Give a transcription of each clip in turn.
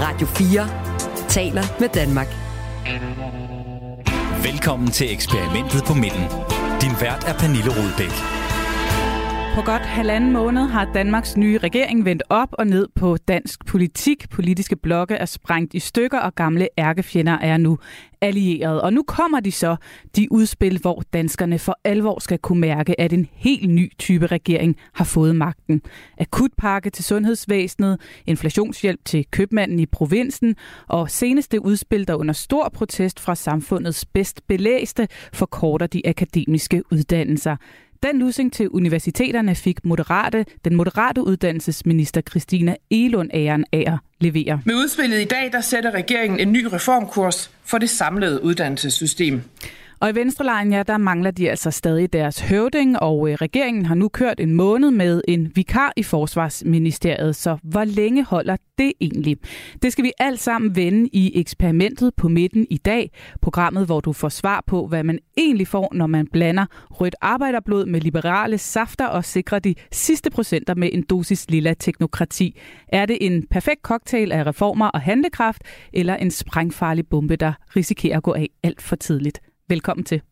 Radio 4 taler med Danmark. Velkommen til eksperimentet på midten. Din vært er Pernille Rudbæk. På godt halvanden måned har Danmarks nye regering vendt op og ned på dansk politik. Politiske blokke er sprængt i stykker, og gamle ærkefjender er nu allieret. Og nu kommer de så, de udspil, hvor danskerne for alvor skal kunne mærke, at en helt ny type regering har fået magten. Akutpakke til sundhedsvæsenet, inflationshjælp til købmanden i provinsen, og seneste udspil, der under stor protest fra samfundets bedst belæste, forkorter de akademiske uddannelser. Den lussing til universiteterne fik moderate, den moderate uddannelsesminister Christina Elund æren af at levere. Med udspillet i dag, der sætter regeringen en ny reformkurs for det samlede uddannelsessystem. Og i Venstrelejen, ja, der mangler de altså stadig deres høvding, og øh, regeringen har nu kørt en måned med en vikar i Forsvarsministeriet, så hvor længe holder det egentlig? Det skal vi alt sammen vende i eksperimentet på midten i dag, programmet, hvor du får svar på, hvad man egentlig får, når man blander rødt arbejderblod med liberale safter og sikrer de sidste procenter med en dosis lilla teknokrati. Er det en perfekt cocktail af reformer og handlekraft, eller en sprængfarlig bombe, der risikerer at gå af alt for tidligt? Velkommen til.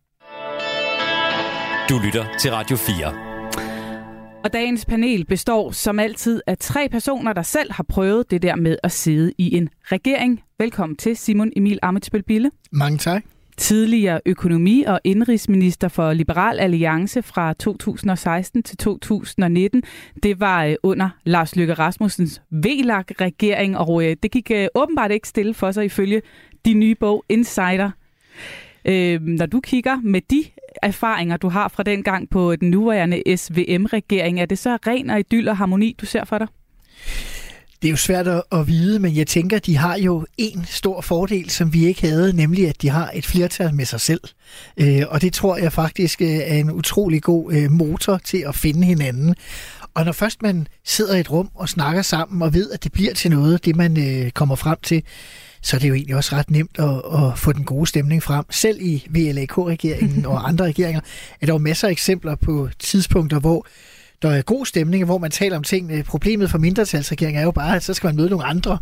Du lytter til Radio 4. Og dagens panel består som altid af tre personer, der selv har prøvet det der med at sidde i en regering. Velkommen til Simon Emil Amitsbøl Bille. Mange tak. Tidligere økonomi- og indrigsminister for Liberal Alliance fra 2016 til 2019. Det var øh, under Lars Løkke Rasmussens VLAG-regering, og øh, det gik øh, åbenbart ikke stille for sig ifølge de nye bog Insider. Øh, når du kigger med de erfaringer, du har fra den gang på den nuværende SVM-regering, er det så ren og idyll og harmoni, du ser for dig? Det er jo svært at vide, men jeg tænker, de har jo en stor fordel, som vi ikke havde, nemlig at de har et flertal med sig selv. Øh, og det tror jeg faktisk øh, er en utrolig god øh, motor til at finde hinanden. Og når først man sidder i et rum og snakker sammen og ved, at det bliver til noget, det man kommer frem til, så er det jo egentlig også ret nemt at, at få den gode stemning frem. Selv i VLAK-regeringen og andre regeringer er der jo masser af eksempler på tidspunkter, hvor der er god stemning, hvor man taler om tingene. Problemet for mindretalsregeringen er jo bare, at så skal man møde nogle andre,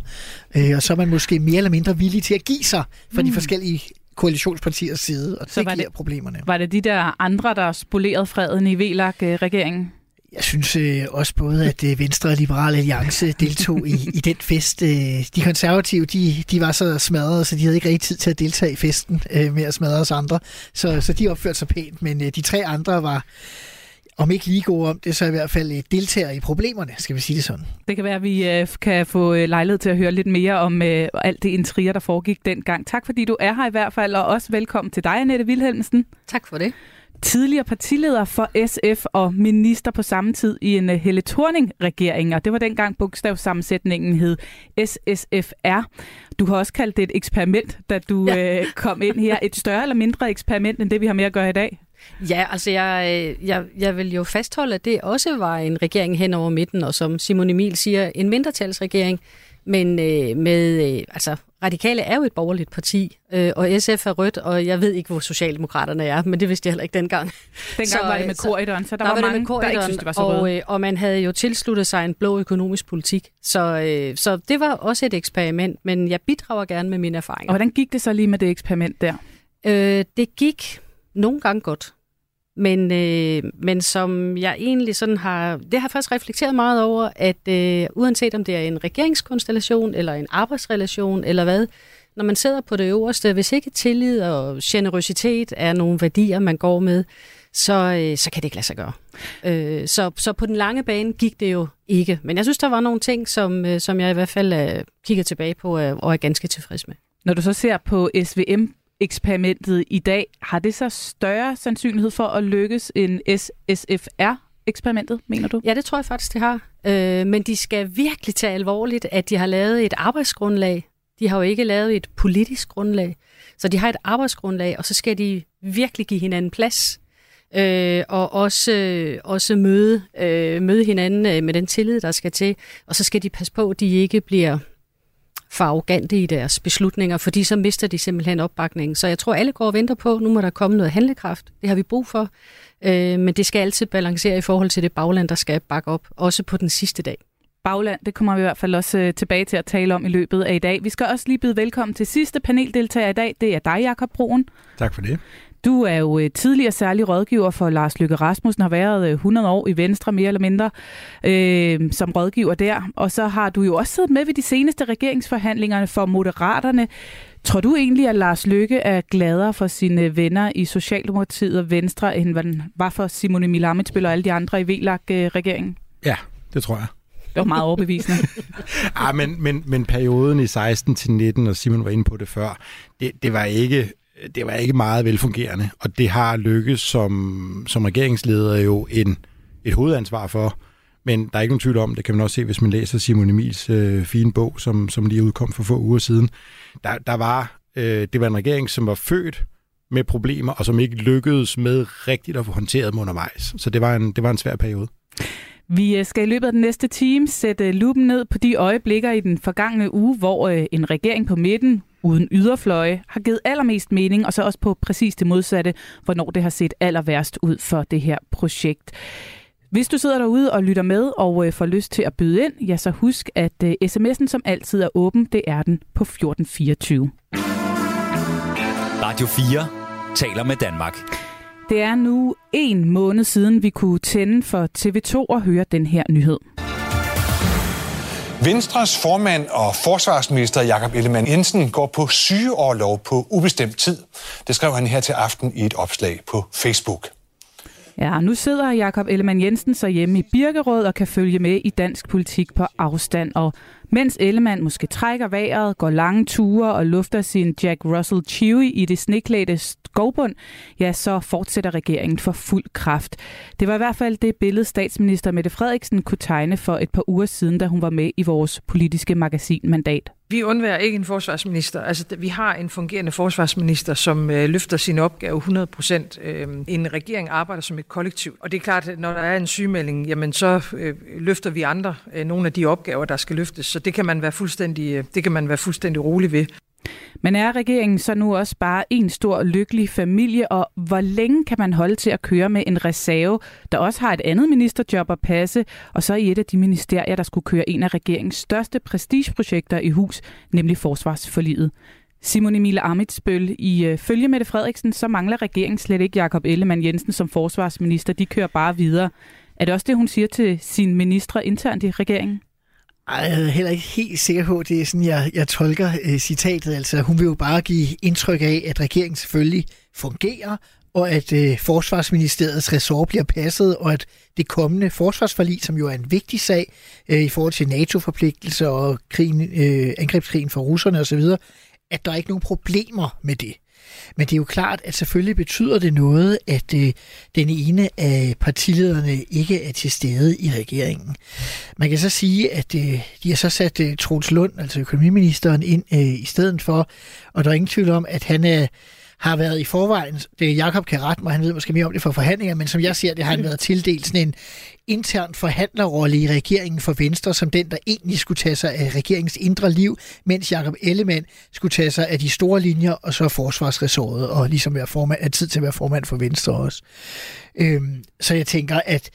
øh, og så er man måske mere eller mindre villig til at give sig for mm. de forskellige koalitionspartiers side, og så det var giver det, problemerne. Var det de der andre, der spolerede freden i VLAG-regeringen? Jeg synes øh, også både, at øh, Venstre og Liberale Alliance deltog i, i den fest. Øh, de konservative, de, de var så smadrede, så de havde ikke rigtig tid til at deltage i festen øh, med at smadre os andre. Så, så de opførte sig pænt, men øh, de tre andre var om ikke lige gode om det, så i hvert fald deltager i problemerne, skal vi sige det sådan. Det kan være, at vi øh, kan få lejlighed til at høre lidt mere om øh, alt det intriger, der foregik dengang. Tak fordi du er her i hvert fald, og også velkommen til dig, Annette Wilhelmsen. Tak for det tidligere partileder for SF og minister på samme tid i en uh, Helle Thorning-regering, og det var dengang bogstavsammensætningen hed SSFR. Du har også kaldt det et eksperiment, da du ja. uh, kom ind her. Et større eller mindre eksperiment, end det vi har med at gøre i dag? Ja, altså jeg, øh, jeg, jeg vil jo fastholde, at det også var en regering hen over midten, og som Simon Emil siger, en mindretalsregering, men øh, med, øh, altså Radikale er jo et borgerligt parti, øh, og SF er rødt, og jeg ved ikke, hvor Socialdemokraterne er, men det vidste jeg heller ikke dengang. Dengang så, var det med korridoren, så der, der var, var mange, der ikke synes, det var så og, øh, og man havde jo tilsluttet sig en blå økonomisk politik, så, øh, så det var også et eksperiment, men jeg bidrager gerne med mine erfaringer. Og hvordan gik det så lige med det eksperiment der? Øh, det gik nogle gange godt. Men, øh, men som jeg egentlig sådan har, det har jeg faktisk reflekteret meget over, at øh, uanset om det er en regeringskonstellation, eller en arbejdsrelation, eller hvad, når man sidder på det øverste, hvis ikke tillid og generøsitet er nogle værdier, man går med, så, øh, så kan det ikke lade sig gøre. Øh, så, så på den lange bane gik det jo ikke. Men jeg synes, der var nogle ting, som, øh, som jeg i hvert fald øh, kigger tilbage på øh, og er ganske tilfreds med. Når du så ser på SVM eksperimentet i dag, har det så større sandsynlighed for at lykkes end SSFR eksperimentet, mener du? Ja, det tror jeg faktisk, det har. Øh, men de skal virkelig tage alvorligt, at de har lavet et arbejdsgrundlag. De har jo ikke lavet et politisk grundlag. Så de har et arbejdsgrundlag, og så skal de virkelig give hinanden plads. Øh, og også, øh, også møde, øh, møde hinanden øh, med den tillid, der skal til. Og så skal de passe på, at de ikke bliver for arrogante i deres beslutninger, fordi så mister de simpelthen opbakningen. Så jeg tror, alle går og venter på, nu må der komme noget handlekraft. Det har vi brug for. Øh, men det skal altid balancere i forhold til det bagland, der skal bakke op, også på den sidste dag. bagland. Det kommer vi i hvert fald også øh, tilbage til at tale om i løbet af i dag. Vi skal også lige byde velkommen til sidste paneldeltager i dag. Det er dig, Jakob Broen. Tak for det. Du er jo øh, tidligere særlig rådgiver for Lars Lykke Rasmussen, har været 100 år i Venstre mere eller mindre øh, som rådgiver der. Og så har du jo også siddet med ved de seneste regeringsforhandlingerne for Moderaterne. Tror du egentlig, at Lars Lykke er gladere for sine venner i Socialdemokratiet og Venstre, end hvad den var for Simone Milamitsbøl og alle de andre i VLAG-regeringen? Ja, det tror jeg. Det var meget overbevisende. ah, men, men, men perioden i 16 til 19, og Simon var inde på det før, det, det var ikke det var ikke meget velfungerende, og det har lykkes som, som regeringsleder jo en, et hovedansvar for. Men der er ikke nogen tvivl om, det kan man også se, hvis man læser Simon Emils øh, fine bog, som, som lige udkom for få uger siden. Der, der var, øh, det var en regering, som var født med problemer, og som ikke lykkedes med rigtigt at få håndteret dem undervejs. Så det var en, det var en svær periode. Vi øh, skal i løbet af den næste time sætte øh, lupen ned på de øjeblikker i den forgangne uge, hvor øh, en regering på midten uden yderfløje har givet allermest mening, og så også på præcis det modsatte, hvornår det har set aller værst ud for det her projekt. Hvis du sidder derude og lytter med og øh, får lyst til at byde ind, ja, så husk, at øh, sms'en som altid er åben. Det er den på 1424. Radio 4 taler med Danmark. Det er nu en måned siden, vi kunne tænde for TV2 og høre den her nyhed. Venstres formand og forsvarsminister Jakob Ellemann Jensen går på sygeårlov på ubestemt tid. Det skrev han her til aften i et opslag på Facebook. Ja, nu sidder Jakob Ellemann Jensen så hjemme i Birkerød og kan følge med i dansk politik på afstand. Og mens Ellemann måske trækker vejret, går lange ture og lufter sin Jack Russell Chewy i det sneklædte skovbund, ja, så fortsætter regeringen for fuld kraft. Det var i hvert fald det billede, statsminister Mette Frederiksen kunne tegne for et par uger siden, da hun var med i vores politiske magasin Mandat. Vi undværer ikke en forsvarsminister. Altså, vi har en fungerende forsvarsminister, som øh, løfter sin opgave 100 procent. Øh, en regering arbejder som et kollektiv. Og det er klart, at når der er en sygemelding, jamen så øh, løfter vi andre øh, nogle af de opgaver, der skal løftes. Så det kan man være fuldstændig, øh, det kan man være fuldstændig rolig ved. Men er regeringen så nu også bare en stor lykkelig familie, og hvor længe kan man holde til at køre med en reserve, der også har et andet ministerjob at passe, og så i et af de ministerier, der skulle køre en af regeringens største prestigeprojekter i hus, nemlig forsvarsforliget? Simon Emil Amitsbøl, i øh, følge Mette Frederiksen, så mangler regeringen slet ikke Jakob Ellemann Jensen som forsvarsminister. De kører bare videre. Er det også det, hun siger til sine ministre internt i regeringen? Ej, jeg er heller ikke helt sikker på, at det er sådan, jeg, jeg tolker øh, citatet. Altså, hun vil jo bare give indtryk af, at regeringen selvfølgelig fungerer, og at øh, forsvarsministeriets ressort bliver passet, og at det kommende forsvarsforlig, som jo er en vigtig sag øh, i forhold til NATO-forpligtelser og krigen, øh, angrebskrigen for russerne osv., at der er ikke nogen problemer med det. Men det er jo klart, at selvfølgelig betyder det noget, at øh, den ene af partilederne ikke er til stede i regeringen. Man kan så sige, at øh, de har så sat øh, Troels Lund, altså økonomiministeren, ind øh, i stedet for, og der er ingen tvivl om, at han er har været i forvejen, det Jakob kan rette mig, han ved måske mere om det for forhandlinger, men som jeg ser det, har han været tildelt sådan en intern forhandlerrolle i regeringen for Venstre, som den, der egentlig skulle tage sig af regeringens indre liv, mens Jakob Ellemann skulle tage sig af de store linjer, og så forsvarsresortet, og ligesom være formand, er tid til at være formand for Venstre også. Øhm, så jeg tænker, at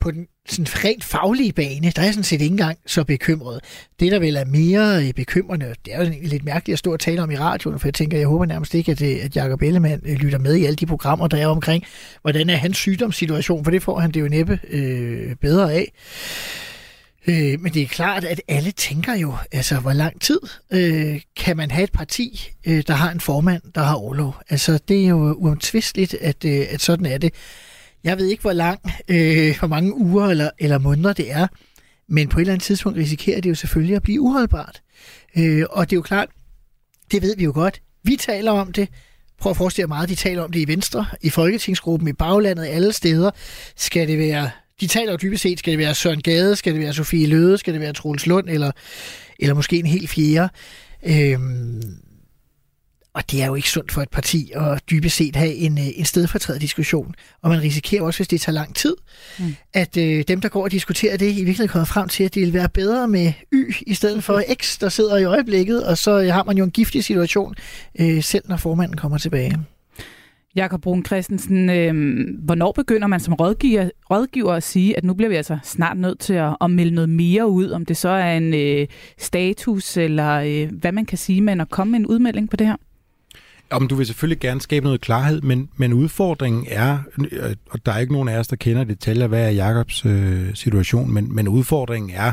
på den sådan rent faglige bane, der er jeg sådan set ikke engang så bekymret. Det, der vel er mere øh, bekymrende, det er jo lidt mærkeligt at stå og tale om i radioen, for jeg tænker, jeg håber nærmest ikke, at, øh, at Jacob Ellemann øh, lytter med i alle de programmer, der er omkring, hvordan er hans sygdomssituation, for det får han det jo næppe øh, bedre af. Øh, men det er klart, at alle tænker jo, altså hvor lang tid øh, kan man have et parti, øh, der har en formand, der har overlov. Altså det er jo uomtvisteligt, at, øh, at sådan er det. Jeg ved ikke, hvor lang, øh, hvor mange uger eller, eller måneder det er, men på et eller andet tidspunkt risikerer det jo selvfølgelig at blive uholdbart. Øh, og det er jo klart, det ved vi jo godt. Vi taler om det. Prøv at forestille jer meget, de taler om det i Venstre, i Folketingsgruppen, i baglandet, alle steder. Skal det være, de taler jo dybest set, skal det være Søren Gade, skal det være Sofie Løde, skal det være Troels Lund, eller, eller måske en helt fjerde. Øh, og det er jo ikke sundt for et parti at dybest set have en, øh, en stedfortrædet diskussion. Og man risikerer også, hvis det tager lang tid, mm. at øh, dem, der går og diskuterer det, i virkeligheden kommer frem til, at det vil være bedre med Y i stedet for X, der sidder i øjeblikket. Og så har man jo en giftig situation, øh, selv når formanden kommer tilbage. Jakob Brun Christensen, øh, hvornår begynder man som rådgiver, rådgiver at sige, at nu bliver vi altså snart nødt til at, at melde noget mere ud, om det så er en øh, status, eller øh, hvad man kan sige, men at komme med en udmelding på det her? Om du vil selvfølgelig gerne skabe noget klarhed, men, men udfordringen er, øh, og der er ikke nogen af os, der kender detaljer, hvad er Jakobs øh, situation, men, men udfordringen er,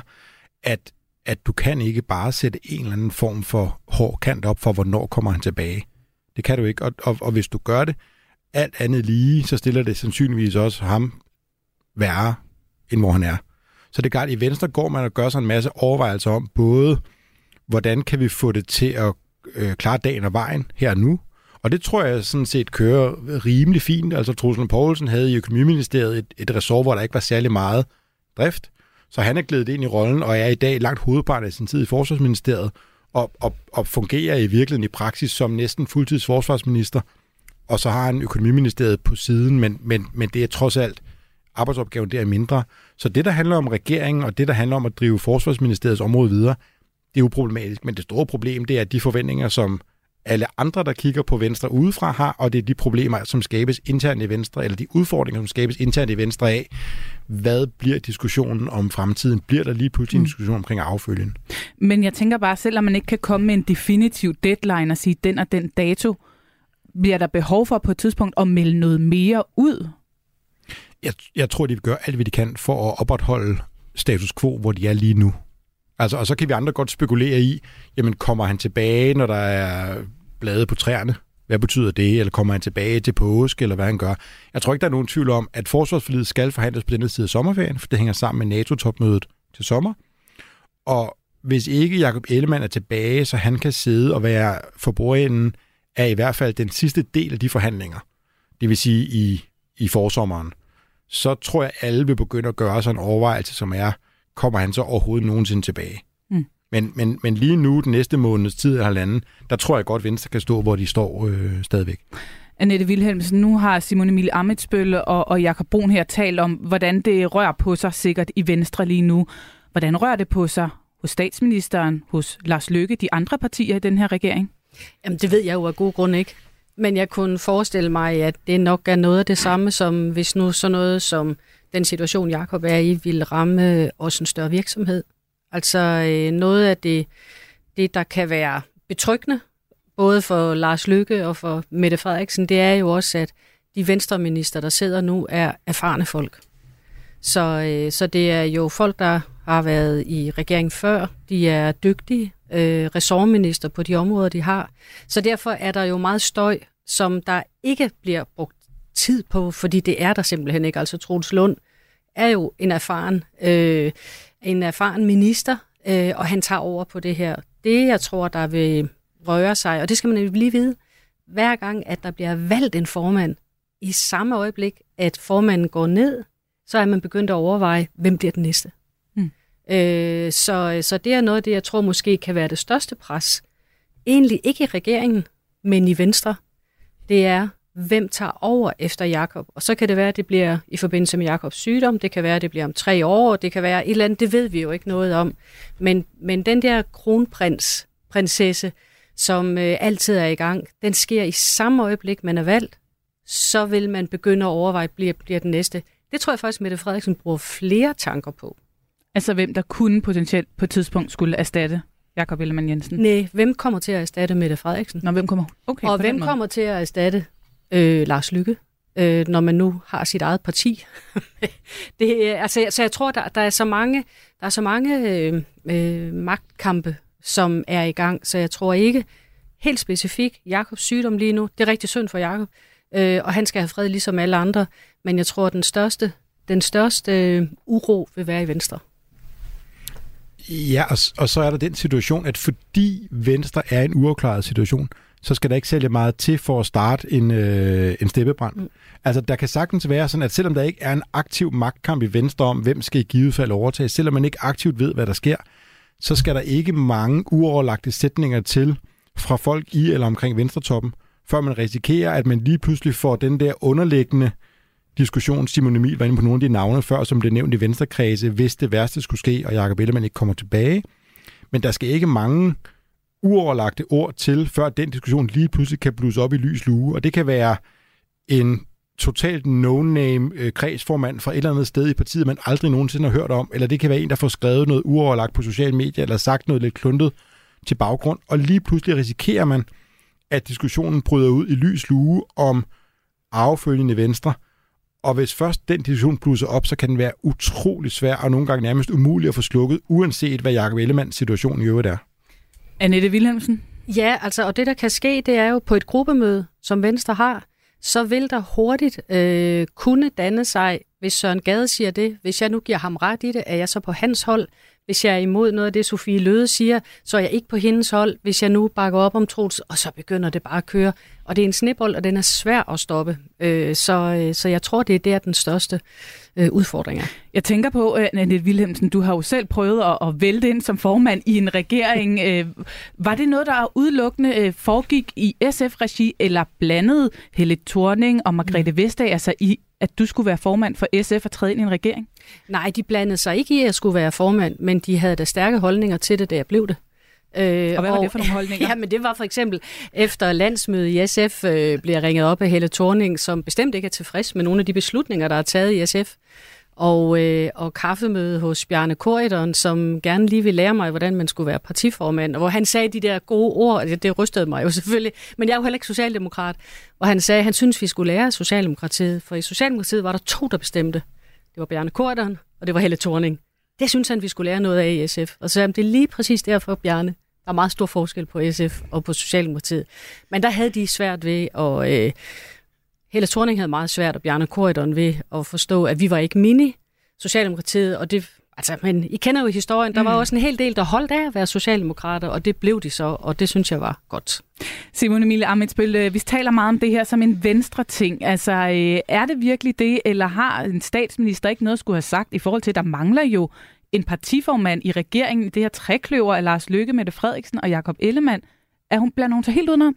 at, at du kan ikke bare sætte en eller anden form for hård kant op for, hvornår kommer han tilbage. Det kan du ikke, og, og, og hvis du gør det, alt andet lige, så stiller det sandsynligvis også ham værre, end hvor han er. Så det er klart, at i Venstre går man og gør sig en masse overvejelser om, både hvordan kan vi få det til at øh, klare dagen og vejen her og nu, og det tror jeg sådan set kører rimelig fint. Altså Truslund Poulsen havde i Økonomiministeriet et, et resort, hvor der ikke var særlig meget drift. Så han er glædet ind i rollen og er i dag langt hovedparten af sin tid i Forsvarsministeriet og, og, og fungerer i virkeligheden i praksis som næsten fuldtids forsvarsminister og så har han økonomiministeriet på siden, men, men, men det er trods alt arbejdsopgaven der er mindre. Så det, der handler om regeringen, og det, der handler om at drive forsvarsministeriets område videre, det er uproblematisk. Men det store problem, det er de forventninger, som alle andre, der kigger på Venstre udefra, har, og det er de problemer, som skabes internt i Venstre, eller de udfordringer, som skabes internt i Venstre af. Hvad bliver diskussionen om fremtiden? Bliver der lige pludselig en mm. diskussion omkring affølgen? Men jeg tænker bare, selvom man ikke kan komme med en definitiv deadline og sige, den og den dato, bliver der behov for på et tidspunkt at melde noget mere ud? Jeg, jeg tror, de vil gøre alt, hvad de kan for at opretholde status quo, hvor de er lige nu. Altså, og så kan vi andre godt spekulere i, jamen kommer han tilbage, når der er blade på træerne? Hvad betyder det? Eller kommer han tilbage til påske, eller hvad han gør? Jeg tror ikke, der er nogen tvivl om, at forsvarsforlidet skal forhandles på denne side af sommerferien, for det hænger sammen med NATO-topmødet til sommer. Og hvis ikke Jakob Ellemann er tilbage, så han kan sidde og være for af er i hvert fald den sidste del af de forhandlinger, det vil sige i, i forsommeren, så tror jeg, at alle vil begynde at gøre sig en overvejelse, som er, kommer han så overhovedet nogensinde tilbage? Mm. Men, men, men lige nu, den næste måneds tid eller halvanden, der tror jeg godt, at Venstre kan stå, hvor de står øh, stadigvæk. Annette Wilhelmsen, nu har Simon Emil Amitsbølle og, og Jakob Brun her talt om, hvordan det rører på sig sikkert i Venstre lige nu. Hvordan rører det på sig hos statsministeren, hos Lars Løkke, de andre partier i den her regering? Jamen, det ved jeg jo af god grund ikke. Men jeg kunne forestille mig, at det nok er noget af det samme, som hvis nu så noget som den situation, Jakob er i, vil ramme øh, også en større virksomhed. Altså øh, noget af det, det, der kan være betryggende, både for Lars Lykke og for Mette Frederiksen, det er jo også, at de venstreminister, der sidder nu, er erfarne folk. Så, øh, så det er jo folk, der har været i regeringen før. De er dygtige, øh, ressortminister på de områder, de har. Så derfor er der jo meget støj, som der ikke bliver brugt tid på, fordi det er der simpelthen ikke. Altså Troels Lund er jo en erfaren, øh, en erfaren minister, øh, og han tager over på det her. Det, jeg tror, der vil røre sig, og det skal man lige vide, hver gang, at der bliver valgt en formand, i samme øjeblik, at formanden går ned, så er man begyndt at overveje, hvem bliver den næste. Øh, så, så det er noget af det, jeg tror måske kan være det største pres. Egentlig ikke i regeringen, men i Venstre. Det er, hvem tager over efter Jakob. Og så kan det være, at det bliver i forbindelse med Jakobs sygdom, det kan være, at det bliver om tre år, det kan være et eller andet, det ved vi jo ikke noget om. Men, men den der kronprins, prinsesse, som øh, altid er i gang, den sker i samme øjeblik, man er valgt, så vil man begynde at overveje, bliver, bliver den næste. Det tror jeg faktisk, Mette Frederiksen bruger flere tanker på. Altså hvem der kunne potentielt på et tidspunkt skulle erstatte Jakob Ellemann Jensen? Nej, hvem kommer til at erstatte Mette Frederiksen? Nå, hvem kommer? Okay, og hvem kommer til at erstatte øh, Lars Lykke? øh, når man nu har sit eget parti. det, altså, så jeg tror, der, der er så mange, der er så mange øh, øh, magtkampe, som er i gang, så jeg tror ikke helt specifikt Jakobs sygdom lige nu. Det er rigtig synd for Jakob, øh, og han skal have fred ligesom alle andre, men jeg tror, den største, den største øh, uro vil være i Venstre. Ja, og, og så er der den situation, at fordi Venstre er en uafklaret situation, så skal der ikke sælge meget til for at starte en, øh, en steppebrand. Mm. Altså, der kan sagtens være sådan, at selvom der ikke er en aktiv magtkamp i Venstre om, hvem skal i givet fald overtage, selvom man ikke aktivt ved, hvad der sker, så skal der ikke mange uoverlagte sætninger til fra folk i eller omkring Venstretoppen, før man risikerer, at man lige pludselig får den der underliggende diskussion. Simon Emil var inde på nogle af de navne før, som blev nævnt i Venstrekredse, hvis det værste skulle ske, og Jacob Ellemann ikke kommer tilbage. Men der skal ikke mange uoverlagte ord til, før den diskussion lige pludselig kan blusse op i lys lue. Og det kan være en totalt no-name øh, kredsformand fra et eller andet sted i partiet, man aldrig nogensinde har hørt om, eller det kan være en, der får skrevet noget uoverlagt på sociale medier, eller sagt noget lidt kluntet til baggrund, og lige pludselig risikerer man, at diskussionen bryder ud i lys lue om affølgende venstre, og hvis først den diskussion blusser op, så kan den være utrolig svær og nogle gange nærmest umulig at få slukket, uanset hvad Jacob Ellemanns situation i øvrigt er. Annette Wilhelmsen? Ja, altså, og det der kan ske, det er jo på et gruppemøde, som Venstre har, så vil der hurtigt øh, kunne danne sig, hvis Søren Gade siger det, hvis jeg nu giver ham ret i det, er jeg så på hans hold, hvis jeg er imod noget af det, Sofie Løde siger, så er jeg ikke på hendes hold. Hvis jeg nu bakker op om Troels, og så begynder det bare at køre. Og det er en snibbold, og den er svær at stoppe. Øh, så, øh, så jeg tror, det er der den største øh, udfordring er. Jeg tænker på, Annette Wilhelmsen, du har jo selv prøvet at, at vælte ind som formand i en regering. Var det noget, der udelukkende foregik i SF-regi, eller blandede Helle Thorning og Margrethe mm. Vestager sig i, at du skulle være formand for SF og træde ind i en regering? Nej, de blandede sig ikke i, at jeg skulle være formand, men de havde da stærke holdninger til det, da jeg blev det. Øh, og hvad var og, det for nogle holdninger? Ja, men det var for eksempel, efter landsmødet i SF øh, bliver ringet op af Helle Thorning, som bestemt ikke er tilfreds med nogle af de beslutninger, der er taget i SF. Og, øh, og kaffemøde hos Bjarne Korydon, som gerne lige vil lære mig, hvordan man skulle være partiformand, og hvor han sagde de der gode ord, det, det rystede mig jo selvfølgelig, men jeg er jo heller ikke socialdemokrat, og han sagde, at han synes, vi skulle lære Socialdemokratiet, for i Socialdemokratiet var der to, der bestemte. Det var Bjarne Korydon, og det var Helle Thorning. Det synes han, vi skulle lære noget af i SF. Og så sagde han, det er lige præcis derfor, Bjarne. Der er meget stor forskel på SF og på Socialdemokratiet. Men der havde de svært ved at... Øh, Helle Thorning havde meget svært, og Bjarne Korydon ved at forstå, at vi var ikke mini Socialdemokratiet, og det Altså, men I kender jo historien. Der var mm. også en hel del, der holdt af at være socialdemokrater, og det blev de så, og det synes jeg var godt. Simone Emile Amitsbøl, øh, vi taler meget om det her som en venstre ting. Altså, øh, er det virkelig det, eller har en statsminister ikke noget at skulle have sagt i forhold til, at der mangler jo en partiformand i regeringen, i det her trækløver af Lars Løkke, Mette Frederiksen og Jakob Ellemann? Er hun, blandt hun så helt udenom?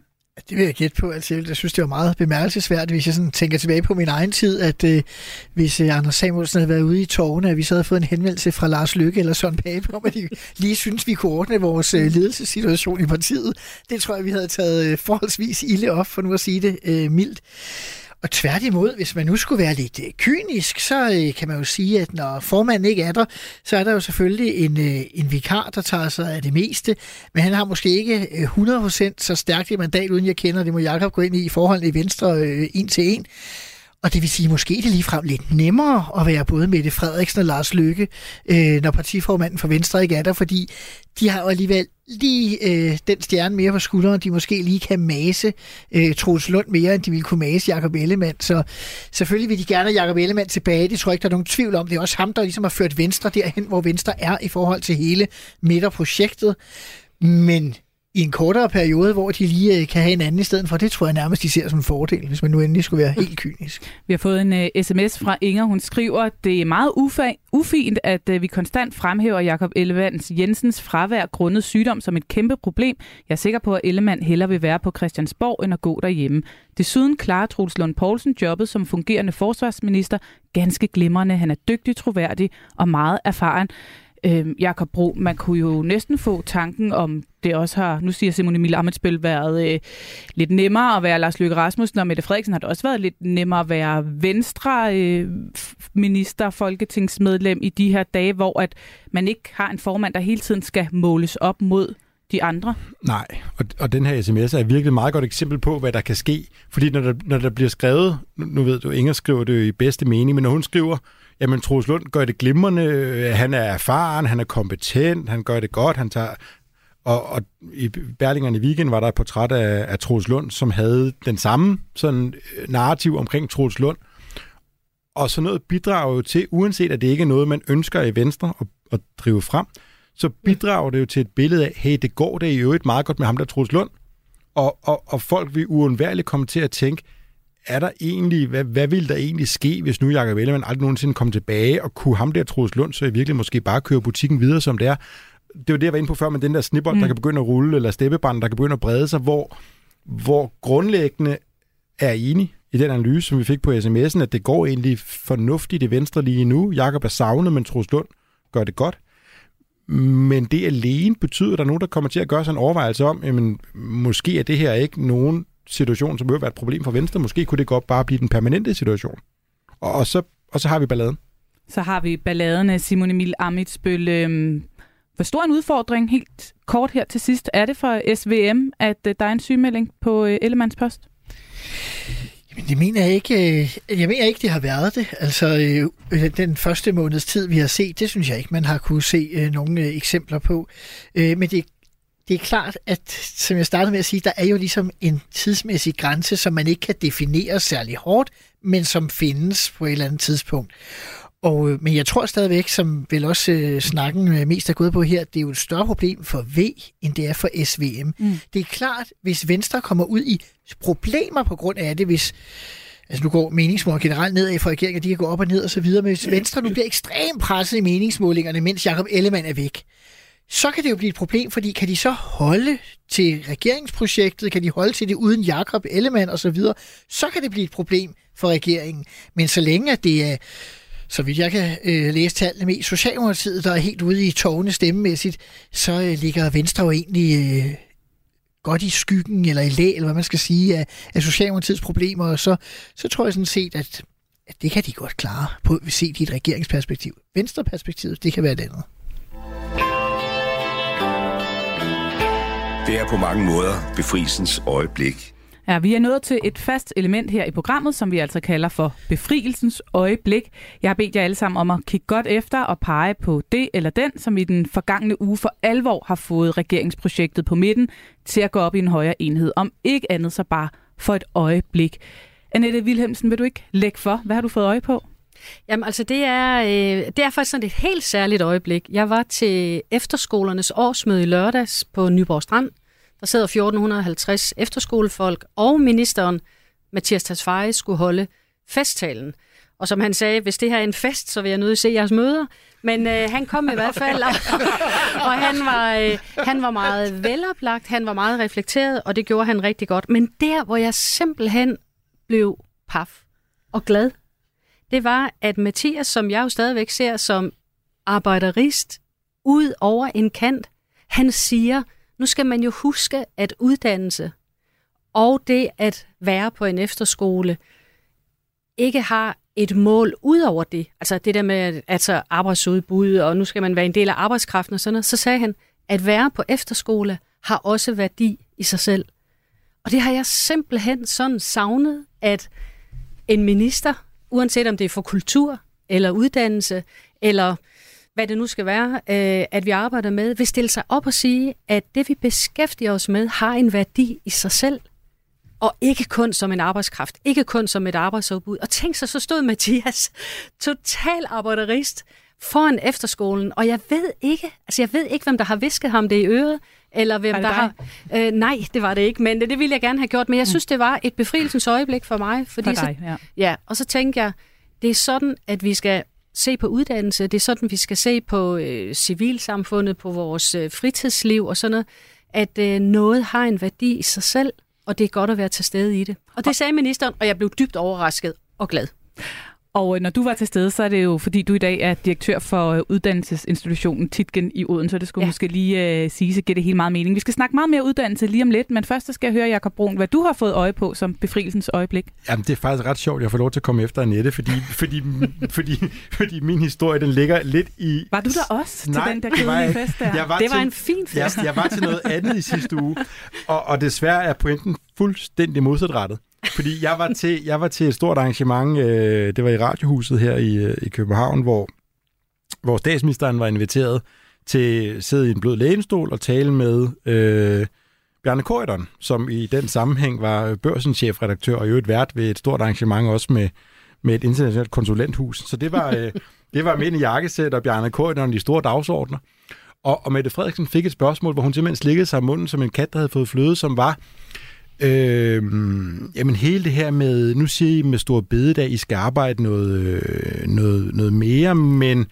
Det vil jeg gætte på. Altså, jeg synes, det var meget bemærkelsesværdigt, hvis jeg sådan tænker tilbage på min egen tid, at øh, hvis øh, Anders Samuelsen havde været ude i tårne, at vi så havde fået en henvendelse fra Lars Lykke eller Søren Pape om, at de lige synes, vi kunne ordne vores øh, ledelsessituation i partiet. Det tror jeg, vi havde taget øh, forholdsvis ilde op, for nu at sige det øh, mildt. Og tværtimod, hvis man nu skulle være lidt øh, kynisk, så øh, kan man jo sige, at når formanden ikke er der, så er der jo selvfølgelig en, øh, en vikar, der tager sig af det meste. Men han har måske ikke 100% så stærkt et mandat, uden jeg kender det, må Jacob gå ind i i forhold i Venstre en til en. Og det vil sige, måske det ligefrem lidt nemmere at være både Mette Frederiksen og Lars Løkke, øh, når partiformanden for Venstre ikke er der, fordi de har jo alligevel lige øh, den stjerne mere på skulderen, de måske lige kan mase øh, Troels Lund mere, end de ville kunne mase Jakob Ellemann. Så selvfølgelig vil de gerne have Jacob Ellemann tilbage. Det tror jeg ikke, der er nogen tvivl om. Det er også ham, der ligesom har ført Venstre derhen, hvor Venstre er i forhold til hele midterprojektet. Men i en kortere periode, hvor de lige øh, kan have en anden i stedet for. Det tror jeg nærmest, de ser som en fordel, hvis man nu endelig skulle være helt kynisk. Vi har fået en øh, uh, sms fra Inger. Hun skriver, det er meget ufa- ufint, at uh, vi konstant fremhæver Jakob Ellemanns Jensens fravær grundet sygdom som et kæmpe problem. Jeg er sikker på, at Ellemann hellere vil være på Christiansborg, end at gå derhjemme. Desuden klarer Truls Lund Poulsen jobbet som fungerende forsvarsminister ganske glimrende. Han er dygtig, troværdig og meget erfaren. Øh, Jakob Bro, man kunne jo næsten få tanken om det også har, nu siger Simon Emil Amitsbøl, været øh, lidt nemmere at være Lars Løkke Rasmussen, og Mette Frederiksen har det også været lidt nemmere at være venstre øh, minister, folketingsmedlem i de her dage, hvor at man ikke har en formand, der hele tiden skal måles op mod de andre. Nej, og, og den her sms er virkelig et meget godt eksempel på, hvad der kan ske. Fordi når der, når der bliver skrevet, nu, ved du, Inger skriver det jo i bedste mening, men når hun skriver, jamen Troels Lund gør det glimrende, øh, han er erfaren, han er kompetent, han gør det godt, han tager... Og, og i Berlingerne i weekend var der et portræt af, af Troels Lund, som havde den samme sådan øh, narrativ omkring Troels Lund. Og så noget bidrager jo til, uanset at det ikke er noget, man ønsker i Venstre at, at drive frem, så bidrager det jo til et billede af, hey, det går det i øvrigt meget godt med ham, der Troels Lund. Og, og, og folk vil uundværligt komme til at tænke, er der egentlig, hvad, hvad ville der egentlig ske, hvis nu Jacob Ellemann aldrig nogensinde kom tilbage, og kunne ham der Troels Lund så i virkelig måske bare køre butikken videre, som det er? Det var det, jeg var inde på før, men den der snibbold, mm. der kan begynde at rulle, eller steppebrænd, der kan begynde at brede sig, hvor, hvor grundlæggende er enig i den analyse, som vi fik på sms'en, at det går egentlig fornuftigt i Venstre lige nu. Jakob er savnet, men Troels Lund gør det godt. Men det alene betyder, at der er nogen, der kommer til at gøre sig en overvejelse om, jamen, måske er det her ikke nogen situation, som vil være et problem for Venstre. Måske kunne det godt bare blive den permanente situation. Og, og, så, og så har vi balladen. Så har vi balladen af Simon Emil Amitsbøl. Øhm, hvor stor en udfordring, helt kort her til sidst, er det for SVM, at øh, der er en sygemelding på øh, Ellemanns post? Jamen, det mener jeg ikke. Øh, jeg mener ikke, det har været det. Altså, øh, øh, den første måneds tid, vi har set, det synes jeg ikke, man har kunne se nogle eksempler på. Men det, det er klart, at som jeg startede med at sige, der er jo ligesom en tidsmæssig grænse, som man ikke kan definere særlig hårdt, men som findes på et eller andet tidspunkt. Og, øh, men jeg tror stadigvæk, som vel også øh, snakken øh, mest er gået på her, det er jo et større problem for V, end det er for SVM. Mm. Det er klart, hvis Venstre kommer ud i problemer på grund af det, hvis Altså nu går meningsmålene generelt nedad for regeringen, de kan gå op og ned og så videre, men hvis Venstre nu bliver ekstremt presset i meningsmålingerne, mens Jacob Ellemann er væk, så kan det jo blive et problem, fordi kan de så holde til regeringsprojektet, kan de holde til det uden Jakob Ellemann og så videre, så kan det blive et problem for regeringen. Men så længe at det er så vidt jeg kan øh, læse tallene med Socialdemokratiet, der er helt ude i tårne stemmemæssigt, så øh, ligger Venstre jo egentlig øh, godt i skyggen, eller i læ, eller hvad man skal sige, af, af Socialdemokratiets problemer, og så, så tror jeg sådan set, at, at det kan de godt klare, på set i et regeringsperspektiv. Venstreperspektivet, det kan være et andet. Det er på mange måder befrielsens øjeblik. Ja, vi er nået til et fast element her i programmet, som vi altså kalder for befrielsens øjeblik. Jeg har bedt jer alle sammen om at kigge godt efter og pege på det eller den, som i den forgangne uge for alvor har fået regeringsprojektet på midten til at gå op i en højere enhed. Om ikke andet så bare for et øjeblik. Annette Wilhelmsen, vil du ikke lægge for? Hvad har du fået øje på? Jamen altså, det er, øh, det er faktisk sådan et helt særligt øjeblik. Jeg var til efterskolernes årsmøde i lørdags på Nyborg Strand. Der sidder 1450 efterskolefolk, og ministeren Mathias Tasfaye skulle holde festtalen. Og som han sagde, hvis det her er en fest, så vil jeg nødt at se jeres møder. Men øh, han kom i hvert fald, og, og han, var, øh, han var meget veloplagt, han var meget reflekteret, og det gjorde han rigtig godt. Men der, hvor jeg simpelthen blev paf og glad, det var, at Mathias, som jeg jo stadigvæk ser som arbejderist, ud over en kant, han siger, nu skal man jo huske, at uddannelse og det at være på en efterskole ikke har et mål ud over det. Altså det der med altså arbejdsudbud, og nu skal man være en del af arbejdskraften og sådan noget. Så sagde han, at være på efterskole har også værdi i sig selv. Og det har jeg simpelthen sådan savnet, at en minister, uanset om det er for kultur, eller uddannelse, eller hvad det nu skal være, øh, at vi arbejder med, vil stille sig op og sige, at det vi beskæftiger os med, har en værdi i sig selv, og ikke kun som en arbejdskraft, ikke kun som et arbejdsudbud. Og tænk så, så stod Mathias, total arbejderist, foran efterskolen, og jeg ved ikke, altså jeg ved ikke, hvem der har visket ham det i øret, eller hvem der dig? har... Øh, nej, det var det ikke, men det, det ville jeg gerne have gjort. Men jeg synes, det var et befrielsens øjeblik for mig. Fordi For dig, så, ja. ja. Og så tænker jeg, det er sådan, at vi skal se på uddannelse, det er sådan, vi skal se på øh, civilsamfundet, på vores øh, fritidsliv og sådan noget, at øh, noget har en værdi i sig selv, og det er godt at være til stede i det. Og det sagde ministeren, og jeg blev dybt overrasket og glad. Og øh, når du var til stede, så er det jo, fordi du i dag er direktør for øh, uddannelsesinstitutionen Titgen i Odense, så det skulle ja. Måske lige øh, sige, så giver det helt meget mening. Vi skal snakke meget mere uddannelse lige om lidt, men først så skal jeg høre, Jakob Brun, hvad du har fået øje på som befrielsens øjeblik. Jamen, det er faktisk ret sjovt, at jeg får lov til at komme efter Annette, fordi, fordi, fordi, fordi min historie, den ligger lidt i... Var du der også Nej, til den der kedelige fest der? Jeg var Det var til, en fin fest. Jeg, jeg var til noget andet i sidste uge, og, og desværre er pointen fuldstændig modsatrettet. Fordi jeg var til, jeg var til et stort arrangement, øh, det var i Radiohuset her i, øh, i København, hvor, hvor statsministeren var inviteret til at sidde i en blød lænestol og tale med øh, Bjarne Korydon, som i den sammenhæng var børsens chefredaktør og i øvrigt vært ved et stort arrangement også med, med et internationalt konsulenthus. Så det var, øh, det var mænd i jakkesæt og Bjarne Korydon de store dagsordner. Og, og Mette Frederiksen fik et spørgsmål, hvor hun simpelthen slikkede sig munden som en kat, der havde fået fløde, som var, øh, jamen hele det her med, nu siger I med stor bededag, I skal arbejde noget, øh, noget, noget mere, men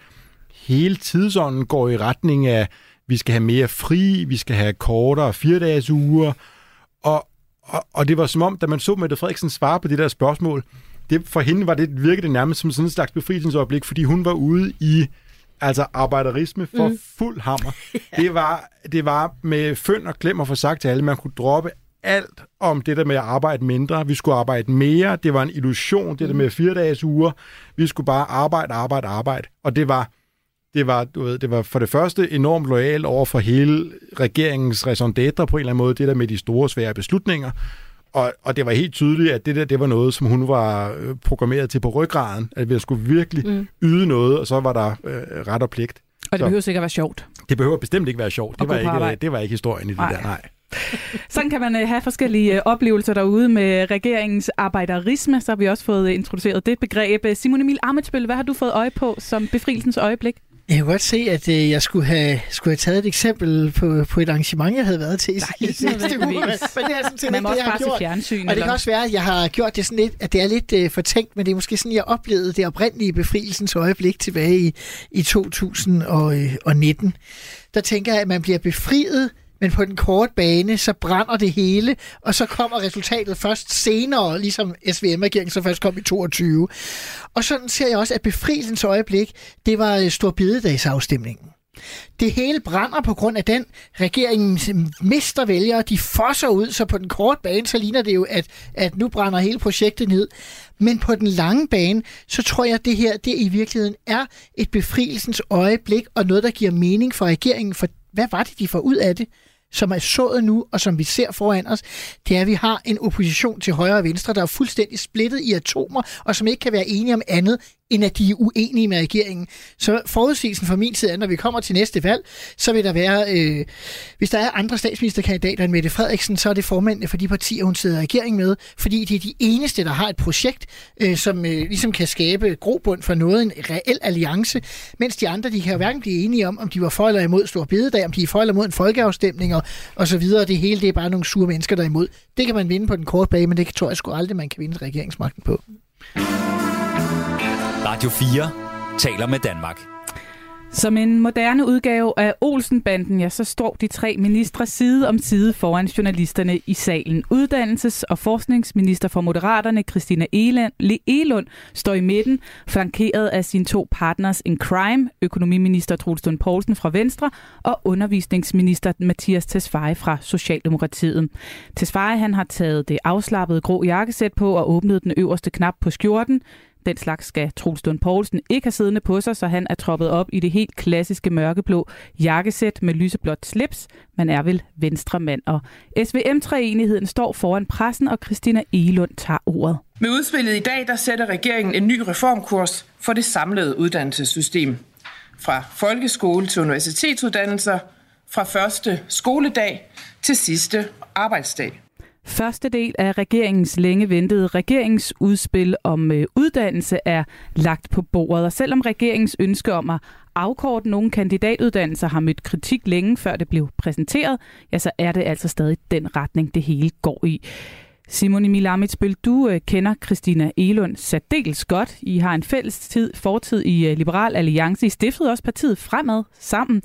hele tidsånden går i retning af, vi skal have mere fri, vi skal have kortere fire dages uger, og, og, og det var som om, da man så Mette Frederiksen svare på det der spørgsmål, det, for hende var det, virkede det nærmest som sådan en slags befrielsesøjeblik, fordi hun var ude i altså arbejderisme for mm. fuld hammer. Det, var, det var med føn og klem at få sagt til alle, man kunne droppe alt om det der med at arbejde mindre. Vi skulle arbejde mere. Det var en illusion, det der med fire dages uger. Vi skulle bare arbejde, arbejde, arbejde. Og det var, det var, du ved, det var for det første enormt lojal over for hele regeringens raison d'être på en eller anden måde, det der med de store, svære beslutninger. Og, og det var helt tydeligt, at det der, det var noget, som hun var øh, programmeret til på ryggraden, at vi skulle virkelig mm. yde noget, og så var der øh, ret og pligt. Og det behøver sikkert være sjovt. Det behøver bestemt ikke være sjovt. Det var, ikke, det var ikke historien i det Nej. der, nej. Sådan kan man øh, have forskellige øh, oplevelser derude med regeringens arbejderisme. Så har vi også fået øh, introduceret det begreb. Simon Emil Amitsbøl, hvad har du fået øje på som befrielsens øjeblik? Jeg kunne godt se, at øh, jeg skulle have, skulle have taget et eksempel på, på et arrangement, jeg havde været til Nej, ikke sidste uge. Men det er sådan set Man må det, også jeg har bare gjort. fjernsyn. Og det eller- kan også være, at jeg har gjort det sådan lidt, at det er lidt øh, fortænkt, men det er måske sådan, jeg oplevede det oprindelige befrielsens øjeblik tilbage i, i 2019. Der tænker jeg, at man bliver befriet, men på den korte bane, så brænder det hele, og så kommer resultatet først senere, ligesom SVM-regeringen så først kom i 22. Og sådan ser jeg også, at befrielsens øjeblik, det var øh, Det hele brænder på grund af den. Regeringen mister mm, vælgere, de fosser ud, så på den korte bane, så ligner det jo, at, at nu brænder hele projektet ned. Men på den lange bane, så tror jeg, at det her det i virkeligheden er et befrielsens øjeblik, og noget, der giver mening for regeringen. For hvad var det, de får ud af det? Som er sået nu, og som vi ser foran os, det er, at vi har en opposition til højre og venstre, der er fuldstændig splittet i atomer, og som ikke kan være enige om andet, end at de er uenige med regeringen. Så forudsigelsen fra min side er, når vi kommer til næste valg, så vil der være, øh, hvis der er andre statsministerkandidater end Mette Frederiksen, så er det formændene for de partier, hun sidder i regering med, fordi det er de eneste, der har et projekt, øh, som øh, ligesom kan skabe grobund for noget, en reel alliance, mens de andre, de kan jo hverken blive enige om, om de var for eller imod Stor Bededag, om de er for eller imod en folkeafstemning og, og så videre. Det hele, det er bare nogle sure mennesker, der er imod. Det kan man vinde på den korte bane, men det tror jeg sgu aldrig, man kan vinde regeringsmagten på. Radio 4 taler med Danmark. Som en moderne udgave af Olsenbanden, ja, så står de tre ministre side om side foran journalisterne i salen. Uddannelses- og forskningsminister for Moderaterne, Christina Elund, Le Elund, står i midten, flankeret af sine to partners in crime, økonomiminister Troels Lund Poulsen fra Venstre og undervisningsminister Mathias Tesfaye fra Socialdemokratiet. Tesfaye han har taget det afslappede grå jakkesæt på og åbnet den øverste knap på skjorten. Den slags skal Troels Lund Poulsen ikke have siddende på sig, så han er troppet op i det helt klassiske mørkeblå jakkesæt med lyseblåt slips. Man er vel venstremand, og SVM-træenigheden står foran pressen, og Christina Elund tager ordet. Med udspillet i dag, der sætter regeringen en ny reformkurs for det samlede uddannelsessystem. Fra folkeskole til universitetsuddannelser, fra første skoledag til sidste arbejdsdag. Første del af regeringens længe ventede regeringsudspil om øh, uddannelse er lagt på bordet, og selvom regeringens ønske om at afkorte nogle kandidatuddannelser har mødt kritik længe før det blev præsenteret, ja, så er det altså stadig den retning, det hele går i. Simon Emil Amitsbøl, du øh, kender Christina Elund særdeles godt. I har en fælles tid, fortid i øh, Liberal Alliance. I stiftede også partiet fremad sammen.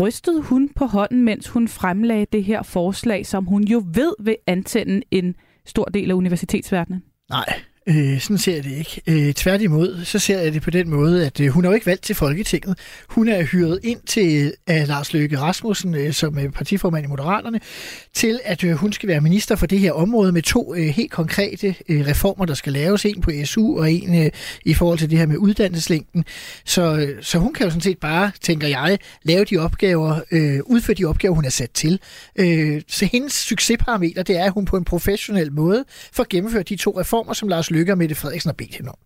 Rystede hun på hånden, mens hun fremlagde det her forslag, som hun jo ved vil antænde en stor del af universitetsverdenen? Nej, øh, sådan ser jeg det ikke. Øh, tværtimod, så ser jeg det på den måde, at øh, hun er jo ikke valgt til Folketinget. Hun er hyret ind til øh, af Lars Løkke Rasmussen, øh, som er partiformand i Moderaterne, til at øh, hun skal være minister for det her område med to øh, helt konkrete øh, reformer, der skal laves. En på SU og en øh, i forhold til det her med uddannelseslængden. Så, øh, så hun kan jo sådan set bare, tænker jeg, lave de opgaver, øh, udføre de opgaver, hun er sat til. Øh, så hendes succesparameter, det er, at hun på en professionel måde får gennemført de to reformer, som Lars Løkke og Mette Frederiksen har bedt hende om.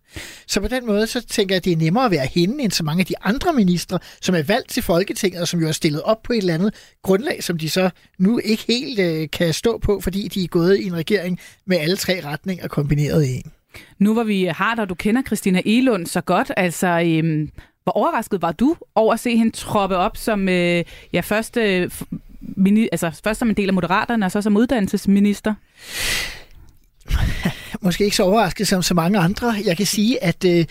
Så på den måde, så tænker jeg, at det er nemmere at være hende, end så mange af de andre ministre, som er valgt til Folketinget, og som jo er stillet op på et eller andet grundlag, som de så nu ikke helt øh, kan stå på, fordi de er gået i en regering med alle tre retninger kombineret i en. Nu hvor vi har dig, du kender Christina Elund så godt, altså øhm, hvor overrasket var du over at se hende troppe op som øh, ja, først, øh, mini, altså, først som en del af Moderaterne, og så som uddannelsesminister? Måske ikke så overrasket som så mange andre. Jeg kan sige, at øh,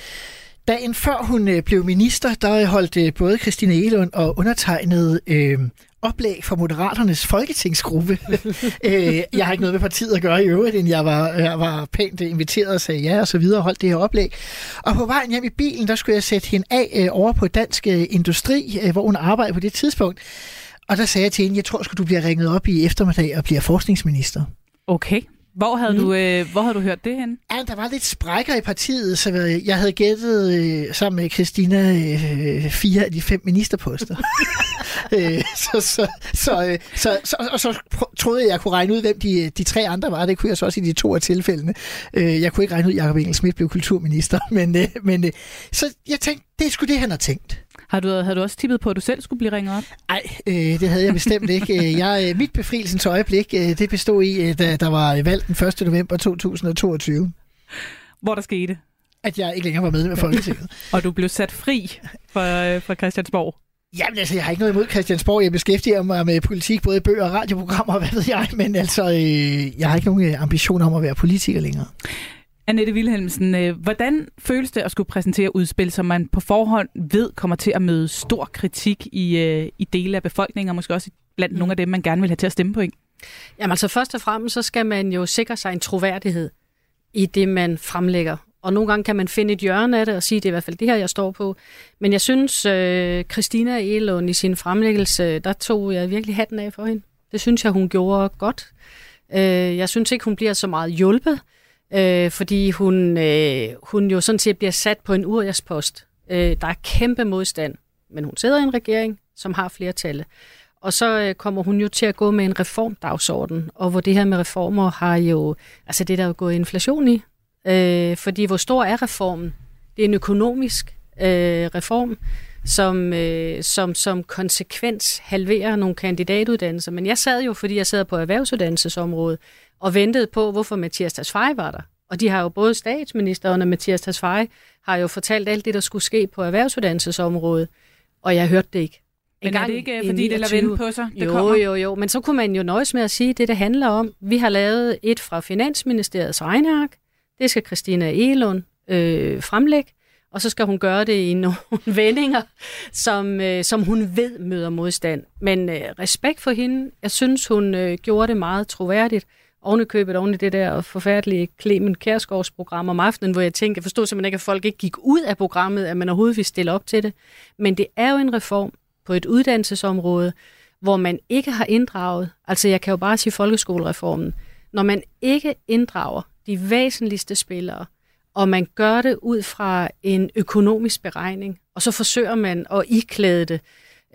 dagen før hun øh, blev minister, der holdt øh, både Christina Elund og undertegnet øh, oplæg fra Moderaternes folketingsgruppe. øh, jeg har ikke noget med partiet at gøre i øvrigt, end jeg var, jeg var pænt inviteret og sagde ja og så videre og holdt det her oplæg. Og på vejen hjem i bilen, der skulle jeg sætte hende af øh, over på Dansk øh, Industri, øh, hvor hun arbejdede på det tidspunkt. Og der sagde jeg til hende, jeg tror sgu, du bliver ringet op i eftermiddag og bliver forskningsminister. Okay. Hvor havde, mm. du, øh, hvor havde du hørt det hen? Ja, der var lidt sprækker i partiet, så jeg havde gættet øh, sammen med Christina øh, fire af de fem ministerposter. øh, så, så, så, øh, så, så, og så troede jeg, jeg kunne regne ud, hvem de, de tre andre var. Det kunne jeg så også i de to af tilfældene. Øh, jeg kunne ikke regne ud, at Jacob Engel Schmidt blev kulturminister. Men, øh, men øh, så jeg tænkte, det er sgu det, han har tænkt. Har du, havde du også tippet på, at du selv skulle blive ringet op? Nej, øh, det havde jeg bestemt ikke. Øh, jeg, øh, mit befrielsens øjeblik, øh, det bestod i, da der var valg den 1. november 2022. Hvor der skete? At jeg ikke længere var med med Folketinget. og du blev sat fri for, for Christiansborg? Jamen altså, jeg har ikke noget imod Christiansborg. Jeg beskæftiger mig med politik, både bøger og radioprogrammer, hvad ved jeg. Men altså, øh, jeg har ikke nogen ambition om at være politiker længere. Annette Wilhelmsen, øh, hvordan føles det at skulle præsentere udspil, som man på forhånd ved kommer til at møde stor kritik i, øh, i dele af befolkningen, og måske også blandt mm. nogle af dem, man gerne vil have til at stemme på en? Jamen altså først og fremmest, så skal man jo sikre sig en troværdighed i det, man fremlægger. Og nogle gange kan man finde et hjørne af det og sige, det er i hvert fald det her, jeg står på. Men jeg synes, øh, Christina Elund i sin fremlæggelse, der tog jeg virkelig hatten af for hende. Det synes jeg, hun gjorde godt. Øh, jeg synes ikke, hun bliver så meget hjulpet øh, fordi hun, øh, hun jo sådan set bliver sat på en urjerspost. Øh, der er kæmpe modstand, men hun sidder i en regering, som har flertallet. Og så øh, kommer hun jo til at gå med en reformdagsorden, og hvor det her med reformer har jo, altså det der er jo gået inflation i, øh, fordi hvor stor er reformen? Det er en økonomisk øh, reform, som, øh, som som konsekvens halverer nogle kandidatuddannelser. Men jeg sad jo, fordi jeg sad på erhvervsuddannelsesområdet, og ventede på, hvorfor Mathias Tasfaye var der. Og de har jo både statsministeren og Mathias Tasfaye har jo fortalt alt det, der skulle ske på erhvervsuddannelsesområdet, og jeg hørte det ikke. Men er det ikke, fordi det lader vente på sig? Det jo, kommer? jo, jo. Men så kunne man jo nøjes med at sige, det det handler om. Vi har lavet et fra Finansministeriets regneark. Det skal Christina Elund øh, fremlægge og så skal hun gøre det i nogle vendinger, som, øh, som hun ved møder modstand. Men øh, respekt for hende, jeg synes, hun øh, gjorde det meget troværdigt ovenikøbet oven i det der forfærdelige Clemen Kærsgaards program om aftenen, hvor jeg tænkte, jeg forstod simpelthen ikke, at folk ikke gik ud af programmet, at man overhovedet ville stille op til det. Men det er jo en reform på et uddannelsesområde, hvor man ikke har inddraget, altså jeg kan jo bare sige folkeskolereformen, når man ikke inddrager de væsentligste spillere, og man gør det ud fra en økonomisk beregning, og så forsøger man at iklæde det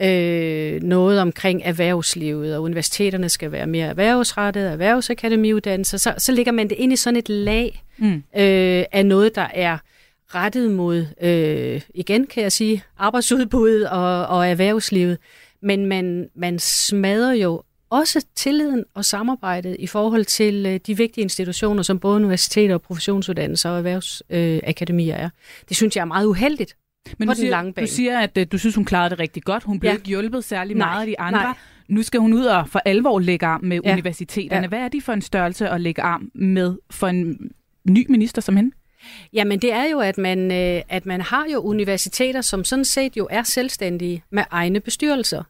øh, noget omkring erhvervslivet, og universiteterne skal være mere erhvervsrettet, erhvervsakademiuddannelser, så, så lægger man det ind i sådan et lag mm. øh, af noget, der er rettet mod, øh, igen kan jeg sige, arbejdsudbuddet og, og erhvervslivet. Men man, man smadrer jo også tilliden og samarbejdet i forhold til øh, de vigtige institutioner, som både universiteter og professionsuddannelser og erhvervsakademier er. Det synes jeg er meget uheldigt. Men du siger, lange du siger, at uh, du synes, hun klarede det rigtig godt. Hun blev ja. ikke hjulpet særlig nej, meget af de andre. Nej. Nu skal hun ud og for alvor lægge arm med ja. universiteterne. Ja. Hvad er de for en størrelse at lægge arm med for en ny minister som hende? Jamen det er jo, at man, øh, at man har jo universiteter, som sådan set jo er selvstændige med egne bestyrelser.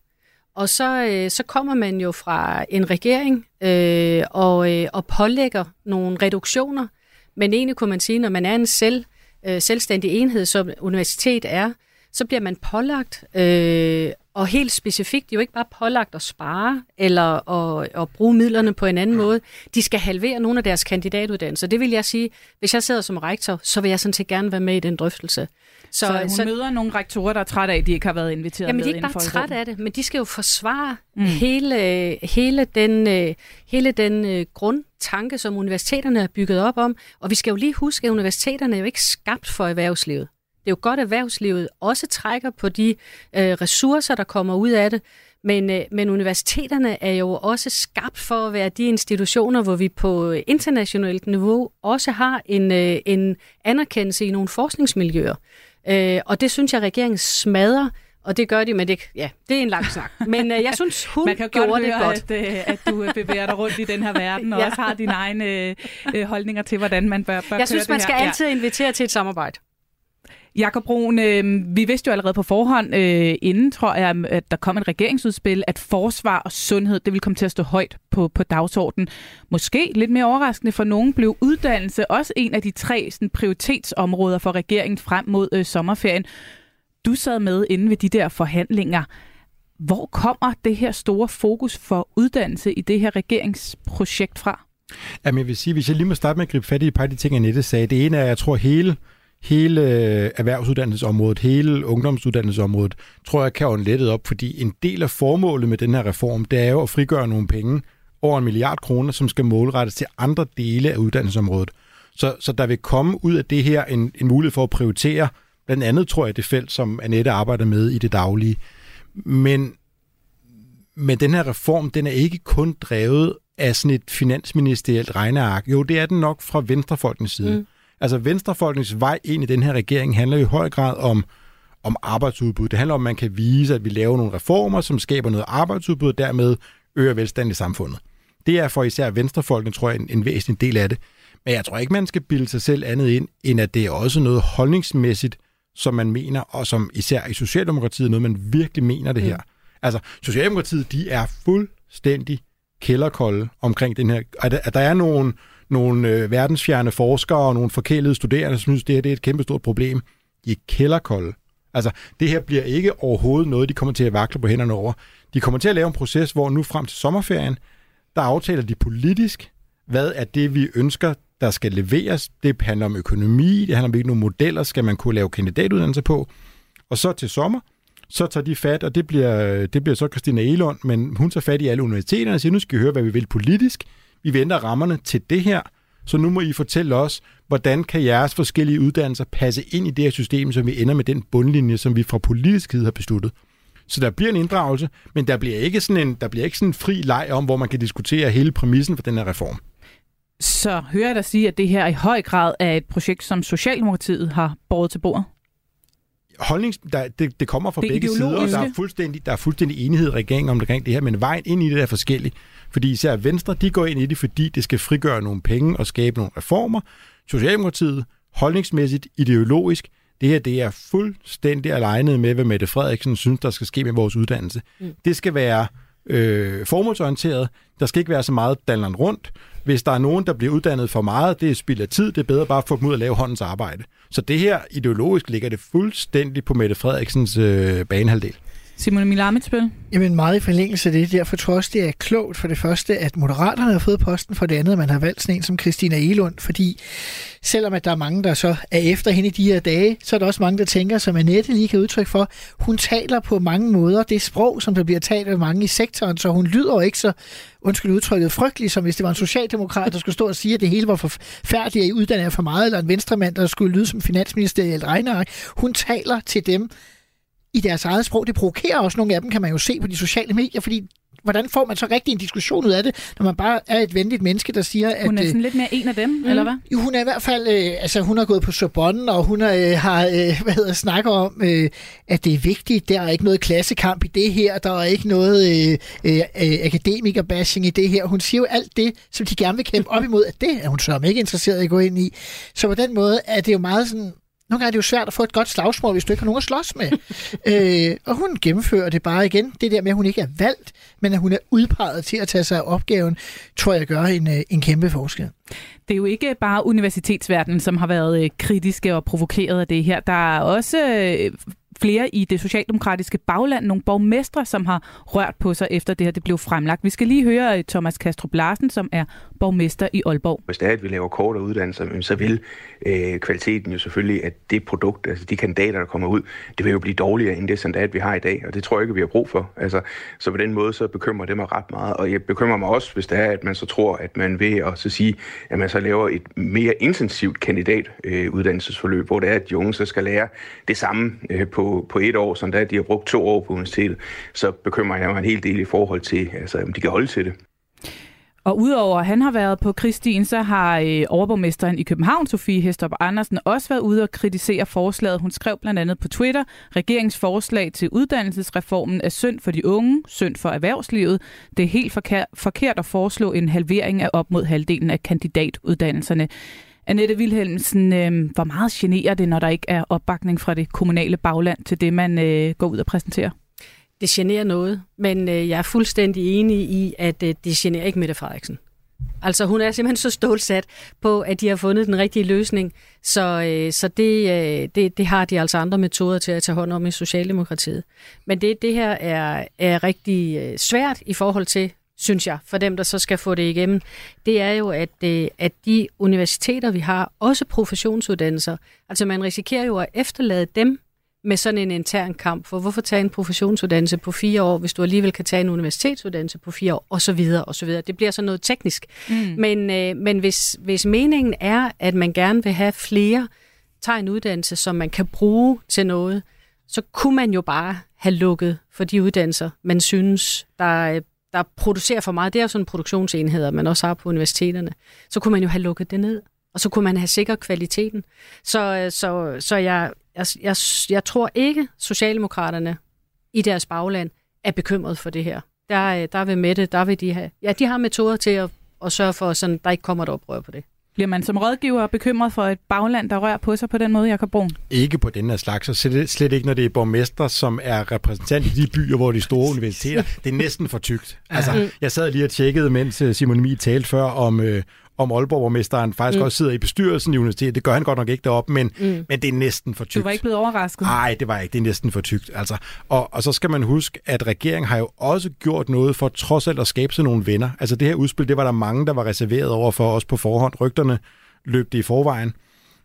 Og så, øh, så kommer man jo fra en regering øh, og, øh, og pålægger nogle reduktioner. Men egentlig kunne man sige, når man er en selv, øh, selvstændig enhed, som universitet er, så bliver man pålagt, øh, og helt specifikt jo ikke bare pålagt at spare eller at, at bruge midlerne på en anden måde. De skal halvere nogle af deres kandidatuddannelser. Det vil jeg sige, hvis jeg sidder som rektor, så vil jeg sådan set gerne være med i den drøftelse. Så, så hun så, møder nogle rektorer, der er trætte af, at de ikke har været inviteret jamen, med de er ikke bare trætte af det, men de skal jo forsvare mm. hele, hele den, øh, hele den øh, grundtanke, som universiteterne er bygget op om. Og vi skal jo lige huske, at universiteterne er jo ikke skabt for erhvervslivet. Det er jo godt, at erhvervslivet også trækker på de øh, ressourcer, der kommer ud af det. Men, øh, men universiteterne er jo også skabt for at være de institutioner, hvor vi på internationalt niveau også har en, øh, en anerkendelse i nogle forskningsmiljøer. Øh, og det synes jeg, regeringen smadrer, og det gør de, men det, ja, det er en lang snak. Men øh, jeg synes, hun Man kan gjorde godt det høre, godt. At, øh, at du øh, bevæger dig rundt i den her verden, og ja. også har dine egne øh, øh, holdninger til, hvordan man bør, bør Jeg synes, man skal her. altid invitere til et samarbejde. Jakob Brun, øh, vi vidste jo allerede på forhånd, øh, inden tror jeg, at der kom et regeringsudspil, at forsvar og sundhed, det vil komme til at stå højt på, på dagsordenen. Måske lidt mere overraskende for nogen blev uddannelse også en af de tre sådan, prioritetsområder for regeringen frem mod øh, sommerferien. Du sad med inde ved de der forhandlinger. Hvor kommer det her store fokus for uddannelse i det her regeringsprojekt fra? Jamen, jeg vil sige, hvis jeg lige må starte med at gribe fat i et par af de ting, Annette sagde. Det ene er, at jeg tror, hele hele erhvervsuddannelsesområdet, hele ungdomsuddannelsesområdet, tror jeg kan jo lettet op, fordi en del af formålet med den her reform, det er jo at frigøre nogle penge, over en milliard kroner, som skal målrettes til andre dele af uddannelsesområdet. Så, så der vil komme ud af det her en, en mulighed for at prioritere, blandt andet tror jeg det felt, som Annette arbejder med i det daglige. Men, men den her reform, den er ikke kun drevet af sådan et finansministerielt regneark. Jo, det er den nok fra venstrefolkens side. Mm. Altså venstrefolkens vej ind i den her regering handler i høj grad om, om arbejdsudbud. Det handler om, at man kan vise, at vi laver nogle reformer, som skaber noget arbejdsudbud, og dermed øger velstand i samfundet. Det er for især venstrefolkene, tror jeg, en, en væsentlig del af det. Men jeg tror ikke, man skal bilde sig selv andet ind, end at det er også noget holdningsmæssigt, som man mener, og som især i Socialdemokratiet noget, man virkelig mener det her. Mm. Altså, Socialdemokratiet, de er fuldstændig kælderkolde omkring den her. At, at der er nogle, nogle øh, verdensfjerne forskere og nogle forkælede studerende, som synes, det her det er et kæmpestort problem. De er kælderkolde. Altså, det her bliver ikke overhovedet noget, de kommer til at vakle på hænderne over. De kommer til at lave en proces, hvor nu frem til sommerferien, der aftaler de politisk, hvad er det, vi ønsker, der skal leveres. Det handler om økonomi, det handler om, hvilke nogle modeller skal man kunne lave kandidatuddannelse på. Og så til sommer, så tager de fat, og det bliver, det bliver så Christina Elund, men hun tager fat i alle universiteterne og siger, nu skal I høre, hvad vi vil politisk. Vi venter rammerne til det her, så nu må I fortælle os, hvordan kan jeres forskellige uddannelser passe ind i det her system, så vi ender med den bundlinje, som vi fra politisk side har besluttet. Så der bliver en inddragelse, men der bliver ikke sådan en, der bliver ikke sådan en fri leg om, hvor man kan diskutere hele præmissen for den her reform. Så hører jeg dig sige, at det her i høj grad er et projekt, som Socialdemokratiet har båret til bordet? Holdnings, der, det, det kommer fra det begge sider, og der er, fuldstændig, der er fuldstændig enighed i regeringen omkring det her, men vejen ind i det er forskellig. Fordi især Venstre, de går ind i det, fordi det skal frigøre nogle penge og skabe nogle reformer. Socialdemokratiet, holdningsmæssigt, ideologisk, det her det er fuldstændig alene med, hvad Mette Frederiksen synes, der skal ske med vores uddannelse. Mm. Det skal være øh, formålsorienteret. Der skal ikke være så meget dalleren rundt. Hvis der er nogen, der bliver uddannet for meget, det er spild af tid. Det er bedre bare at få dem ud og lave håndens arbejde. Så det her ideologisk ligger det fuldstændig på Mette Frederiksens øh, banehalvdel. Simon Emil Amitsbøl? Jamen meget i forlængelse af det. Derfor tror jeg også, det er klogt for det første, at Moderaterne har fået posten, for det andet, at man har valgt sådan en som Christina Elund, fordi selvom at der er mange, der så er efter hende i de her dage, så er der også mange, der tænker, som Annette lige kan udtrykke for, hun taler på mange måder det sprog, som der bliver talt af mange i sektoren, så hun lyder ikke så, undskyld udtrykket, frygtelig, som hvis det var en socialdemokrat, der skulle stå og sige, at det hele var forfærdeligt, at I uddanner for meget, eller en venstremand, der skulle lyde som finansministerielt regneark. Hun taler til dem, i deres eget sprog. Det provokerer også nogle af dem, kan man jo se på de sociale medier, fordi hvordan får man så rigtig en diskussion ud af det, når man bare er et venligt menneske, der siger, at... Hun er sådan øh, lidt mere en af dem, mm, eller hvad? Jo, hun er i hvert fald... Øh, altså, hun har gået på Sorbonne, og hun er, øh, har, øh, hvad hedder, snakker om, øh, at det er vigtigt. Der er ikke noget klassekamp i det her. Der er ikke noget øh, øh, akademikerbashing i det her. Hun siger jo alt det, som de gerne vil kæmpe op imod, at det er hun så ikke interesseret i at gå ind i. Så på den måde er det jo meget sådan nogle gange er det jo svært at få et godt slagsmål, hvis du ikke har nogen at slås med. øh, og hun gennemfører det bare igen. Det der med, at hun ikke er valgt, men at hun er udpeget til at tage sig af opgaven, tror jeg gør en, øh, en kæmpe forskel. Det er jo ikke bare universitetsverdenen, som har været øh, kritiske og provokeret af det her. Der er også øh, flere i det socialdemokratiske bagland, nogle borgmestre, som har rørt på sig efter det her det blev fremlagt. Vi skal lige høre øh, Thomas Kastrup Larsen, som er borgmester i Aalborg. Hvis det er, at vi laver kortere uddannelser, så vil øh, kvaliteten jo selvfølgelig, at det produkt, altså de kandidater, der kommer ud, det vil jo blive dårligere end det sandat, vi har i dag, og det tror jeg ikke, vi har brug for. Altså, så på den måde, så bekymrer det mig ret meget, og jeg bekymrer mig også, hvis det er, at man så tror, at man ved at så sige, at man så laver et mere intensivt kandidatuddannelsesforløb, øh, hvor det er, at de unge så skal lære det samme øh, på, på et år, så da de har brugt to år på universitetet, så bekymrer jeg mig en hel del i forhold til, altså, om de kan holde til det. Og udover at han har været på Kristien, så har øh, overborgmesteren i København, Sofie Hestop Andersen, også været ude og kritisere forslaget. Hun skrev blandt andet på Twitter, regeringsforslag til uddannelsesreformen er synd for de unge, synd for erhvervslivet. Det er helt forkert at foreslå en halvering af op mod halvdelen af kandidatuddannelserne. Annette Wilhelmsen, øh, hvor meget generer det, når der ikke er opbakning fra det kommunale bagland til det, man øh, går ud og præsenterer? Det generer noget, men øh, jeg er fuldstændig enig i, at øh, det generer ikke Mette Frederiksen. Altså hun er simpelthen så stålsat på, at de har fundet den rigtige løsning. Så, øh, så det, øh, det, det har de altså andre metoder til at tage hånd om i Socialdemokratiet. Men det, det her er, er rigtig øh, svært i forhold til, synes jeg, for dem, der så skal få det igennem, det er jo, at, øh, at de universiteter, vi har, også professionsuddannelser, altså man risikerer jo at efterlade dem med sådan en intern kamp, for hvorfor tage en professionsuddannelse på fire år, hvis du alligevel kan tage en universitetsuddannelse på fire år, og så videre, og så videre. Det bliver så noget teknisk. Mm. Men, øh, men hvis, hvis meningen er, at man gerne vil have flere, tager en uddannelse, som man kan bruge til noget, så kunne man jo bare have lukket for de uddannelser, man synes, der, der producerer for meget. Det er jo sådan produktionsenheder, man også har på universiteterne. Så kunne man jo have lukket det ned, og så kunne man have sikret kvaliteten. Så, øh, så, så jeg, jeg, jeg, jeg tror ikke, Socialdemokraterne i deres bagland er bekymret for det her. Der, øh, der vil med det, der vil de have, ja, de har metoder til at, at sørge for, at der ikke kommer et oprør på det. Bliver man som rådgiver bekymret for et bagland, der rører på sig på den måde, Jacob Brun? Ikke på den her slags, og slet, ikke, når det er borgmester, som er repræsentant i de byer, hvor de store universiteter. Det er næsten for tykt. Altså, jeg sad lige og tjekkede, mens øh, Simon Emil talte før om, øh, om Aalborg-borgmesteren faktisk mm. også sidder i bestyrelsen i universitetet. Det gør han godt nok ikke deroppe, men, mm. men det er næsten for tykt. Du var ikke blevet overrasket? Nej, det var ikke. Det er næsten for tykt. Altså, og, og så skal man huske, at regeringen har jo også gjort noget for trods alt at skabe sig nogle venner. Altså det her udspil, det var der mange, der var reserveret over for os på forhånd. Rygterne løb det i forvejen.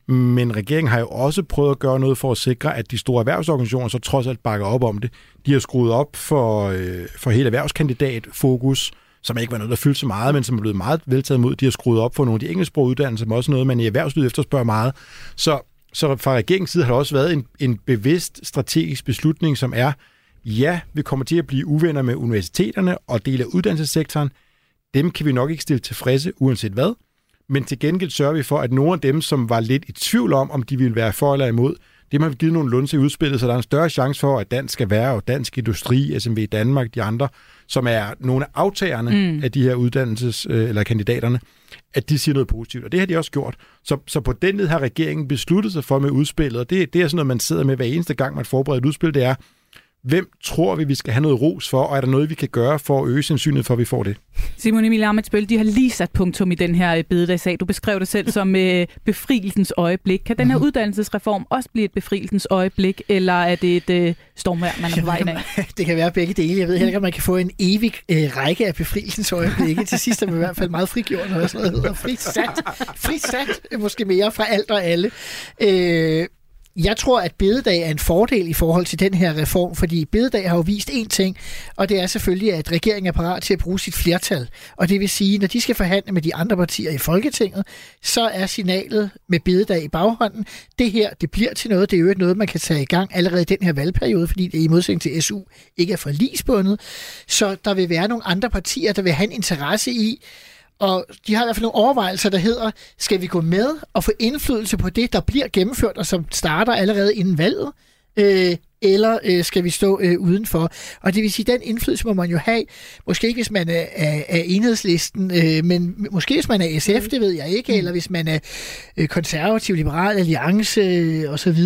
Men regeringen har jo også prøvet at gøre noget for at sikre, at de store erhvervsorganisationer så trods alt bakker op om det. De har skruet op for, øh, for hele erhvervskandidatfokus, som ikke var noget, der fyldte så meget, men som er blevet meget veltaget mod. De har skruet op for nogle af de engelsksprogede uddannelser, som også noget, man i erhvervslivet efterspørger meget. Så, så fra regeringens side har der også været en, en bevidst strategisk beslutning, som er, ja, vi kommer til at blive uvenner med universiteterne og dele af uddannelsessektoren. Dem kan vi nok ikke stille tilfredse, uanset hvad. Men til gengæld sørger vi for, at nogle af dem, som var lidt i tvivl om, om de ville være for eller imod, det har vi givet nogle lunse i udspillet, så der er en større chance for, at dansk skal være, og dansk industri, SMV Danmark, de andre, som er nogle af aftagerne mm. af de her uddannelses- øh, eller kandidaterne, at de siger noget positivt. Og det har de også gjort. Så, så på den led har regeringen besluttet sig for med udspillet, og det, det er sådan noget, man sidder med hver eneste gang, man forbereder et udspil, det er, Hvem tror vi, vi skal have noget ros for, og er der noget, vi kan gøre for at øge sandsynligheden for, at vi får det? Simon Emil Amitsbøl, de har lige sat punktum i den her øh, bededagssag. Du beskrev det selv som øh, befrielsens øjeblik. Kan den her mhm. uddannelsesreform også blive et befrielsens øjeblik, eller er det et øh, stormvær, man er på vej ind af? Det kan være begge dele. Jeg ved heller ikke, om man kan få en evig øh, række af befrielsens øjeblikke. Til sidst er man i hvert fald meget frigjort, når sådan noget hedder frisat. Frisat, måske mere fra alt og alle. Øh, jeg tror, at bededag er en fordel i forhold til den her reform, fordi bededag har jo vist én ting, og det er selvfølgelig, at regeringen er parat til at bruge sit flertal. Og det vil sige, når de skal forhandle med de andre partier i Folketinget, så er signalet med bededag i baghånden, det her, det bliver til noget, det er jo noget, man kan tage i gang allerede i den her valgperiode, fordi det i modsætning til SU ikke er forlisbundet. Så der vil være nogle andre partier, der vil have en interesse i, og de har i hvert fald nogle overvejelser, der hedder, skal vi gå med og få indflydelse på det, der bliver gennemført, og som starter allerede inden valget? Øh, eller øh, skal vi stå øh, udenfor? Og det vil sige, den indflydelse må man jo have, måske ikke hvis man er, er, er enhedslisten, øh, men måske hvis man er SF, det ved jeg ikke, mm. eller hvis man er øh, konservativ, liberal alliance øh, osv.,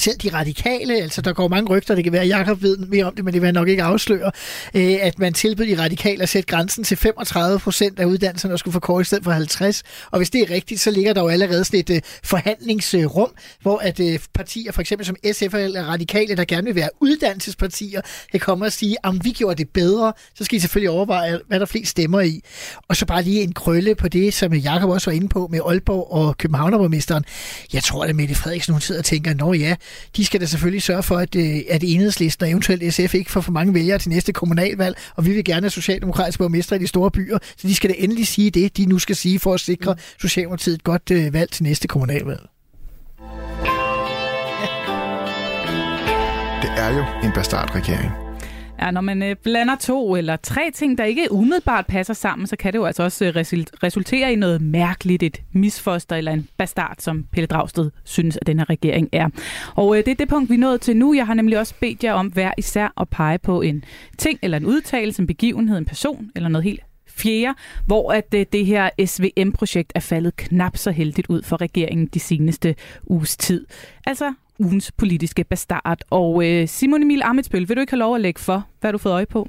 selv de radikale, altså der går mange rygter, det kan være, at Jacob ved mere om det, men det vil jeg nok ikke afsløre, øh, at man tilbød de radikale at sætte grænsen til 35 procent af uddannelserne og skulle få i stedet for 50. Og hvis det er rigtigt, så ligger der jo allerede sådan et øh, forhandlingsrum, hvor at øh, partier, for eksempel som SF eller radikale, der gerne vil være uddannelsespartier, kan komme og sige, om vi gjorde det bedre, så skal I selvfølgelig overveje, hvad der flest stemmer i. Og så bare lige en krølle på det, som Jacob også var inde på med Aalborg og Københavnerborgmesteren. Jeg tror, at Mette Frederiksen hun sidder og tænker, nå ja, de skal da selvfølgelig sørge for, at, øh, at enhedslisten og eventuelt SF ikke får for mange vælgere til næste kommunalvalg, og vi vil gerne have socialdemokratiske borgmestre i de store byer, så de skal da endelig sige det, de nu skal sige for at sikre Socialdemokratiet et godt øh, valg til næste kommunalvalg. Det er jo en bastardregering. Ja, når man øh, blander to eller tre ting, der ikke umiddelbart passer sammen, så kan det jo altså også øh, resultere i noget mærkeligt, et misfoster eller en bastard, som Pelle Dragsted synes, at den her regering er. Og øh, det er det punkt, vi er nået til nu. Jeg har nemlig også bedt jer om hver især at pege på en ting eller en udtalelse, en begivenhed, en person eller noget helt fjerde, hvor at det, det her SVM-projekt er faldet knap så heldigt ud for regeringen de seneste uges tid. Altså ugens politiske bastard. Og øh, Simon Emil Amitsbøl, vil du ikke have lov at lægge for, hvad du fået øje på?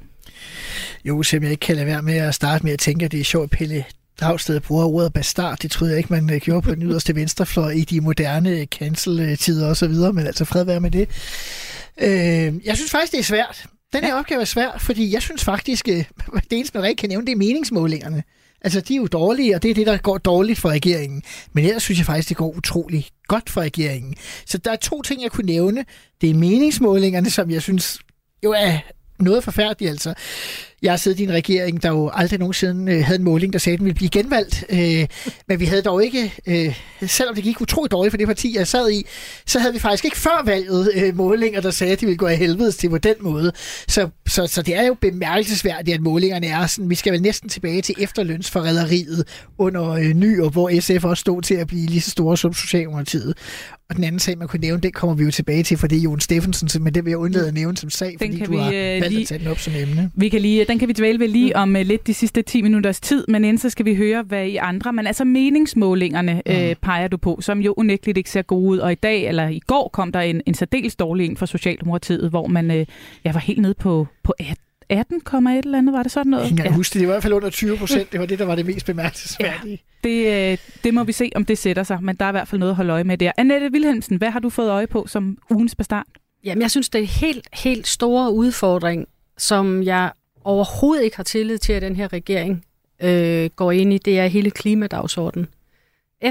Jo, selvom jeg ikke kan lade være med at starte med at tænke, at det er sjovt, at Pelle Dragsted bruger ordet bastard. Det troede jeg ikke, man øh, gjorde på den yderste venstrefløj i de moderne cancel-tider osv., men altså fred være med det. Øh, jeg synes faktisk, det er svært. Den her opgave er svær, fordi jeg synes faktisk, øh, det eneste, man rigtig kan nævne, det er meningsmålingerne. Altså, de er jo dårlige, og det er det, der går dårligt for regeringen. Men ellers synes jeg faktisk, det går utrolig godt for regeringen. Så der er to ting, jeg kunne nævne. Det er meningsmålingerne, som jeg synes jo er noget forfærdeligt, altså. Jeg har siddet i en regering, der jo aldrig nogensinde øh, havde en måling, der sagde, at den ville blive genvalgt. Øh, men vi havde dog ikke, øh, selvom det gik utroligt dårligt for det parti, jeg sad i, så havde vi faktisk ikke før valget øh, målinger, der sagde, at de ville gå af helvedes til på den måde. Så, så, så det er jo bemærkelsesværdigt, at målingerne er sådan, vi skal vel næsten tilbage til efterlønsforræderiet under øh, ny, og hvor SF også stod til at blive lige så store som Socialdemokratiet. Og den anden sag, man kunne nævne, den kommer vi jo tilbage til, for det er Jon Steffensen, men det vil jeg undlade at nævne som sag, den fordi kan du vi, har øh, valgt lige, at tage den op som emne. Vi kan lige, den kan vi dvæle ved lige om uh, lidt de sidste 10 minutters tid, men inden så skal vi høre, hvad I andre, men altså meningsmålingerne mm. øh, peger du på, som jo unægteligt ikke ser gode ud, og i dag, eller i går, kom der en, en særdeles dårlig en fra Socialdemokratiet, hvor man øh, jeg var helt nede på, på 18 18, et eller andet, var det sådan noget? Jeg kan ja. huske det. Det var i hvert fald under 20 procent. Det var det, der var det mest bemærkelsesværdige. Ja, det, øh, det må vi se, om det sætter sig, men der er i hvert fald noget at holde øje med der. Annette Wilhelmsen, hvad har du fået øje på som ugens bestart? Jamen, jeg synes, det er en helt, helt store udfordring, som jeg overhovedet ikke har tillid til, at den her regering øh, går ind i, det er hele klimadagsordenen.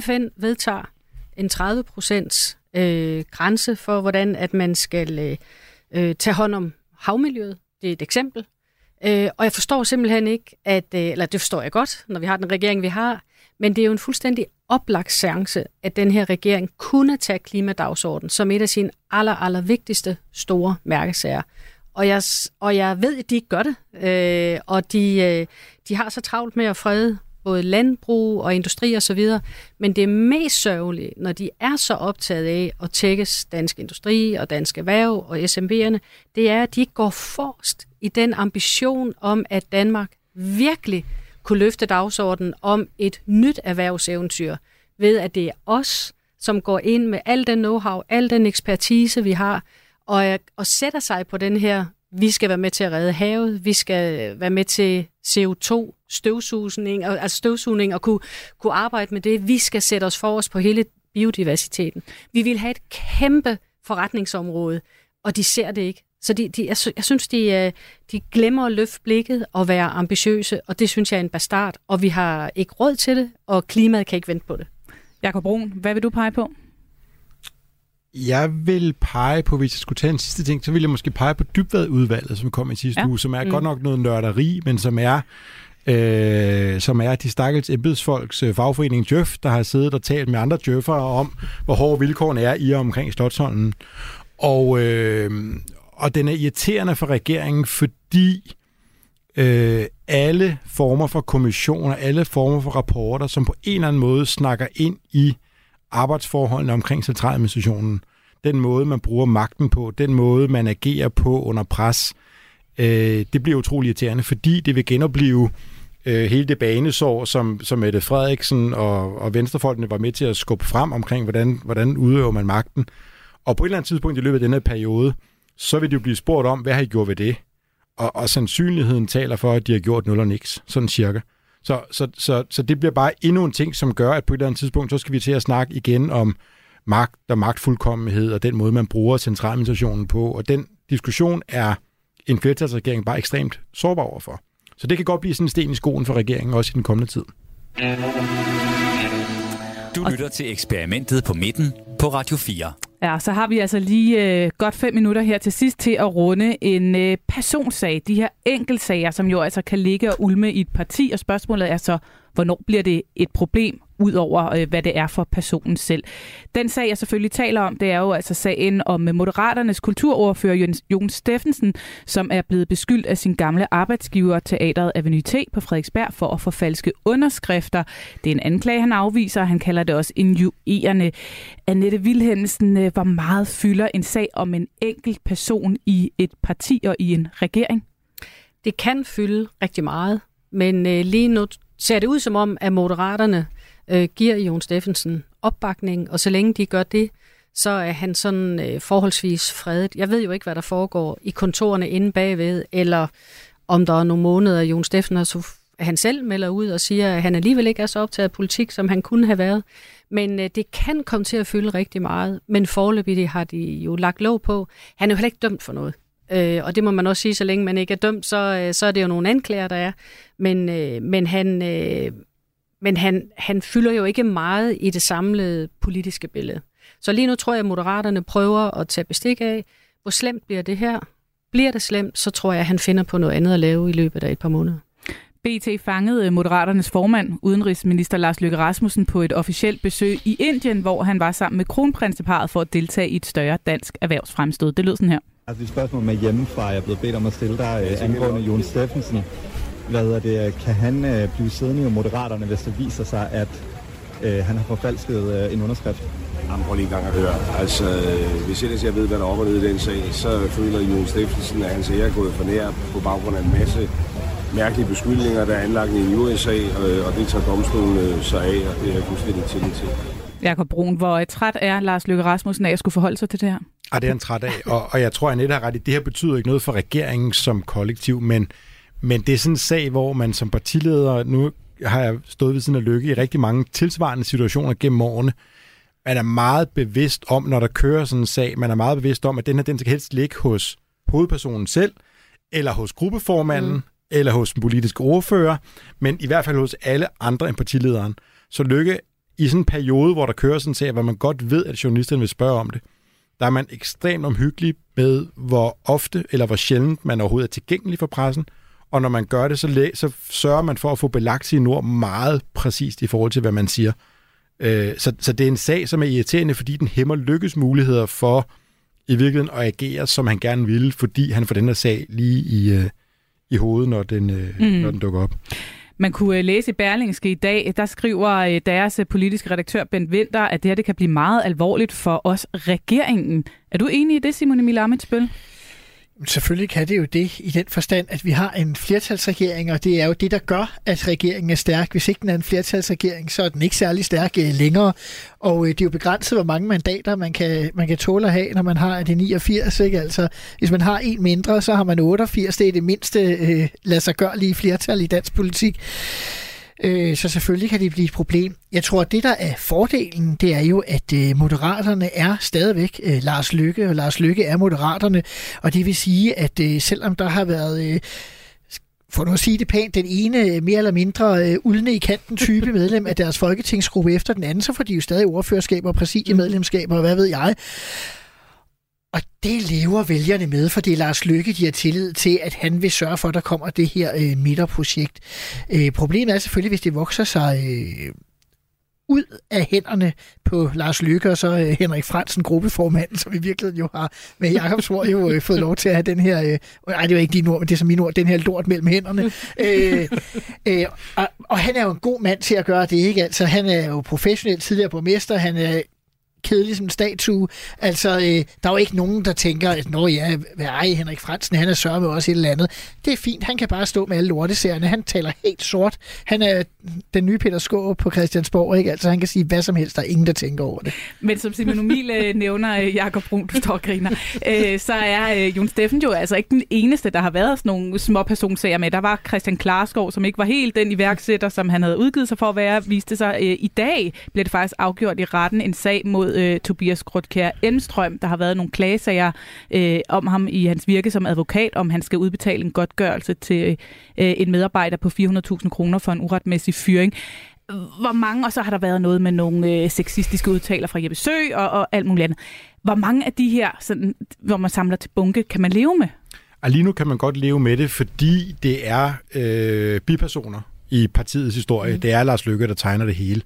FN vedtager en 30 procents øh, grænse for, hvordan at man skal øh, øh, tage hånd om havmiljøet. Det er et eksempel. Øh, og jeg forstår simpelthen ikke, at, øh, eller det forstår jeg godt, når vi har den regering, vi har, men det er jo en fuldstændig oplagt chance, at den her regering kunne tage klimadagsordenen som et af sine aller, aller vigtigste store mærkesager. Og jeg, og jeg ved, at de ikke gør det, øh, og de, øh, de har så travlt med at frede både landbrug og industri og så videre. Men det er mest sørgeligt, når de er så optaget af at tækkes dansk industri og dansk erhverv og SMB'erne, det er, at de ikke går forrest i den ambition om, at Danmark virkelig kunne løfte dagsordenen om et nyt erhvervseventyr, ved at det er os, som går ind med al den know-how, al den ekspertise, vi har, og, og sætter sig på den her, vi skal være med til at redde havet, vi skal være med til CO2 støvsugning, altså støvsugning og kunne, kunne arbejde med det. Vi skal sætte os for os på hele biodiversiteten. Vi vil have et kæmpe forretningsområde, og de ser det ikke. Så de, de, jeg, jeg synes, de, øh, de glemmer at løfte blikket og være ambitiøse, og det synes jeg er en bastard, og vi har ikke råd til det, og klimaet kan ikke vente på det. Jakob Brun, hvad vil du pege på? Jeg vil pege på, hvis jeg skulle tage en sidste ting, så vil jeg måske pege på dybvadudvalget, som kom i sidste ja. uge, som er mm. godt nok noget nørderi, men som er øh, som er de stakkels embedsfolks øh, fagforening Jøf, der har siddet og talt med andre Jøffere om, hvor hårde vilkårene er i og omkring Slottsholmen. Og, øh, og den er irriterende for regeringen, fordi øh, alle former for kommissioner, alle former for rapporter, som på en eller anden måde snakker ind i arbejdsforholdene omkring centraladministrationen, den måde, man bruger magten på, den måde, man agerer på under pres, øh, det bliver utrolig irriterende, fordi det vil genopleve øh, hele det banesår, som, som Mette Frederiksen og, og Venstrefolkene var med til at skubbe frem omkring, hvordan, hvordan udøver man magten. Og på et eller andet tidspunkt i løbet af denne periode, så vil de jo blive spurgt om, hvad har I gjort ved det? Og, og sandsynligheden taler for, at de har gjort nul og niks, sådan cirka. Så, så, så, så det bliver bare endnu en ting, som gør, at på et eller andet tidspunkt, så skal vi til at snakke igen om magt og magtfuldkommenhed, og den måde, man bruger centraladministrationen på. Og den diskussion er en flertalsregering bare ekstremt sårbar overfor. Så det kan godt blive sådan en sten i skoen for regeringen, også i den kommende tid. Du lytter til eksperimentet på midten på Radio 4. Ja, så har vi altså lige øh, godt fem minutter her til sidst til at runde en øh, personsag. De her enkeltsager, som jo altså kan ligge og ulme i et parti, og spørgsmålet er så, hvornår bliver det et problem, ud over øh, hvad det er for personen selv. Den sag, jeg selvfølgelig taler om, det er jo altså sagen om øh, Moderaternes kulturordfører Jon Steffensen, som er blevet beskyldt af sin gamle arbejdsgiver Teateret Avenue på Frederiksberg for at forfalske underskrifter. Det er en anklage, han afviser, han kalder det også injuerende. Annette Wilhelmsen, øh, hvor meget fylder en sag om en enkelt person i et parti og i en regering? Det kan fylde rigtig meget, men øh, lige nu ser det ud som om, at moderaterne øh, giver Jon Steffensen opbakning, og så længe de gør det, så er han sådan øh, forholdsvis fredet. Jeg ved jo ikke, hvad der foregår i kontorerne inde bagved, eller om der er nogle måneder, Jon Steffensen han selv melder ud og siger, at han alligevel ikke er så optaget af politik, som han kunne have været. Men øh, det kan komme til at fylde rigtig meget. Men forløbig har de jo lagt lov på. Han er jo heller ikke dømt for noget. Øh, og det må man også sige, så længe man ikke er dømt, så, øh, så er det jo nogle anklager, der er. Men, øh, men, han, øh, men han, han fylder jo ikke meget i det samlede politiske billede. Så lige nu tror jeg, at Moderaterne prøver at tage bestik af, hvor slemt bliver det her. Bliver det slemt, så tror jeg, at han finder på noget andet at lave i løbet af et par måneder. BT fangede Moderaternes formand, udenrigsminister Lars Løkke Rasmussen, på et officielt besøg i Indien, hvor han var sammen med kronprinseparet for at deltage i et større dansk erhvervsfremstød. Det lød sådan her. Altså, det spørgsmål med hjemmefra, jeg er blevet bedt om at stille dig øh, angående Jon Steffensen. Hvad hedder det? Kan han øh, blive siddende i Moderaterne, hvis det viser sig, at øh, han har forfalsket øh, en underskrift? Jamen, prøv lige en gang at høre. Altså, øh, hvis ellers jeg ved, hvad der er op og ned i den sag, så føler Jon Steffensen, at hans ære er gået for nær på baggrund af en masse mærkelige beskyldninger, der er anlagt i USA, øh, og det tager domstolen øh, sig af, og det er jeg fuldstændig tillid til. Jakob Brun, hvor træt er Lars Løkke Rasmussen af at skulle forholde sig til det her? Ah, det er han træt af, og, og jeg tror, at Annette har ret i, det her betyder ikke noget for regeringen som kollektiv, men, men det er sådan en sag, hvor man som partileder, nu har jeg stået ved siden af Lykke i rigtig mange tilsvarende situationer gennem årene, man er meget bevidst om, når der kører sådan en sag, man er meget bevidst om, at den her, den skal helst ligge hos hovedpersonen selv, eller hos gruppeformanden, mm. eller hos den politiske ordfører, men i hvert fald hos alle andre end partilederen. Så Lykke, i sådan en periode, hvor der kører sådan en sag, hvor man godt ved, at journalisterne vil spørge om det, der er man ekstremt omhyggelig med, hvor ofte eller hvor sjældent man overhovedet er tilgængelig for pressen, og når man gør det, så, læ- så sørger man for at få belagt sine ord meget præcist i forhold til, hvad man siger. Øh, så, så det er en sag, som er irriterende, fordi den hæmmer lykkes muligheder for i virkeligheden at agere, som han gerne ville, fordi han får den her sag lige i, øh, i hovedet, når den, øh, mm. når den dukker op. Man kunne øh, læse i Berlingske i dag, der skriver øh, deres øh, politiske redaktør Bent Winter, at det her det kan blive meget alvorligt for os regeringen. Er du enig i det, Simon Emil Amitsbøl? Selvfølgelig kan det jo det i den forstand, at vi har en flertalsregering, og det er jo det, der gør, at regeringen er stærk. Hvis ikke den er en flertalsregering, så er den ikke særlig stærk øh, længere. Og øh, det er jo begrænset, hvor mange mandater man kan, man kan tåle at have, når man har det 89. Ikke? Altså, hvis man har en mindre, så har man 88. Det er det mindste øh, lad sig gøre lige flertal i dansk politik. Øh, så selvfølgelig kan det blive et problem. Jeg tror, at det, der er fordelen, det er jo, at øh, moderaterne er stadigvæk øh, Lars Lykke, og Lars Lykke er moderaterne. Og det vil sige, at øh, selvom der har været... Øh, for nu at sige det pænt, den ene mere eller mindre uh, uldne i kanten type medlem af deres folketingsgruppe efter den anden, så får de jo stadig ordførerskaber og præsidiemedlemskaber, og hvad ved jeg. Og det lever vælgerne med, for det er Lars Lykke, de har tillid til, at han vil sørge for, at der kommer det her øh, midterprojekt. Øh, problemet er selvfølgelig, hvis det vokser sig øh, ud af hænderne på Lars Lykke og så øh, Henrik Fransen, gruppeformanden, som i virkeligheden jo har med Jakob ord jo øh, fået lov til at have den her, øh, nej det var ikke din ord, men det er som min ord, den her lort mellem hænderne. øh, øh, og, og han er jo en god mand til at gøre det, ikke? Altså han er jo professionel tidligere borgmester, han er kedelig som en statue. Altså, øh, der er jo ikke nogen, der tænker, at nå ja, ej, Henrik Fransen, han er sørme også et eller andet. Det er fint, han kan bare stå med alle lorteserierne. Han taler helt sort. Han er den nye Peter Skå på Christiansborg, ikke? Altså, han kan sige hvad som helst, der er ingen, der tænker over det. Men som Simon Emil øh, nævner, øh, Jakob Brun, du står og griner, øh, så er øh, Jon Steffen jo altså ikke den eneste, der har været sådan nogle små personsager med. Der var Christian Klarskov, som ikke var helt den iværksætter, som han havde udgivet sig for at være, viste sig øh, i dag, blev det faktisk afgjort i retten en sag mod øh, Tobias Grotkær Enstrøm. Der har været nogle klagesager øh, om ham i hans virke som advokat, om han skal udbetale en godtgørelse til øh, en medarbejder på 400.000 kroner for en uretmæssig fyring hvor mange, og så har der været noget med nogle øh, sexistiske udtaler fra Jeppe Sø og, og alt muligt andet. Hvor mange af de her, sådan, hvor man samler til bunke, kan man leve med? Og lige nu kan man godt leve med det, fordi det er øh, bipersoner i partiets historie. Mm. Det er Lars Lykke, der tegner det hele.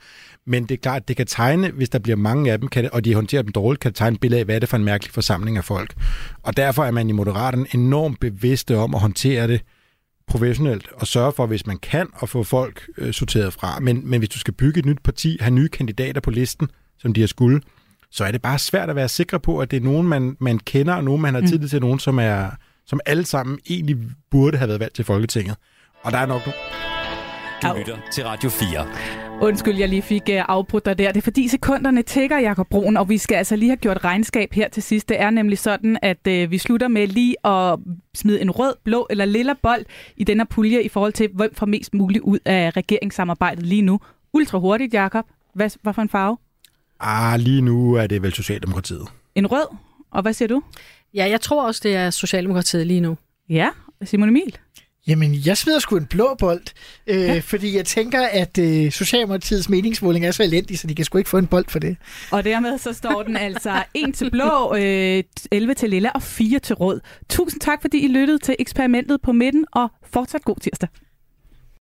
Men det er klart, det kan tegne, hvis der bliver mange af dem, kan det, og de håndterer dem dårligt, kan det tegne et billede af, hvad er det for en mærkelig forsamling af folk. Og derfor er man i Moderaten enormt bevidste om at håndtere det professionelt og sørge for, hvis man kan, at få folk øh, sorteret fra. Men, men hvis du skal bygge et nyt parti, have nye kandidater på listen, som de har skulle, så er det bare svært at være sikker på, at det er nogen, man, man kender, og nogen, man har mm. tillid til, nogen, som, er, som alle sammen egentlig burde have været valgt til Folketinget. Og der er nok Du Au. lytter til Radio 4. Undskyld, jeg lige fik afbrudt dig der. Det er fordi sekunderne tigger, Jakob Broen, og vi skal altså lige have gjort regnskab her til sidst. Det er nemlig sådan, at uh, vi slutter med lige at smide en rød, blå eller lilla bold i den her pulje i forhold til, hvem får mest muligt ud af regeringssamarbejdet lige nu. Ultra hurtigt, Jakob. Hvad, hvad for en farve? Ah, lige nu er det vel Socialdemokratiet. En rød? Og hvad siger du? Ja, jeg tror også, det er Socialdemokratiet lige nu. Ja, Simon Emil? Jamen, jeg smider sgu en blå bold, øh, ja. fordi jeg tænker, at øh, Socialdemokratiets meningsmåling er så elendig, så de kan sgu ikke få en bold for det. Og dermed så står den altså 1 til blå, øh, 11 til lilla og 4 til rød. Tusind tak, fordi I lyttede til eksperimentet på midten, og fortsat god tirsdag.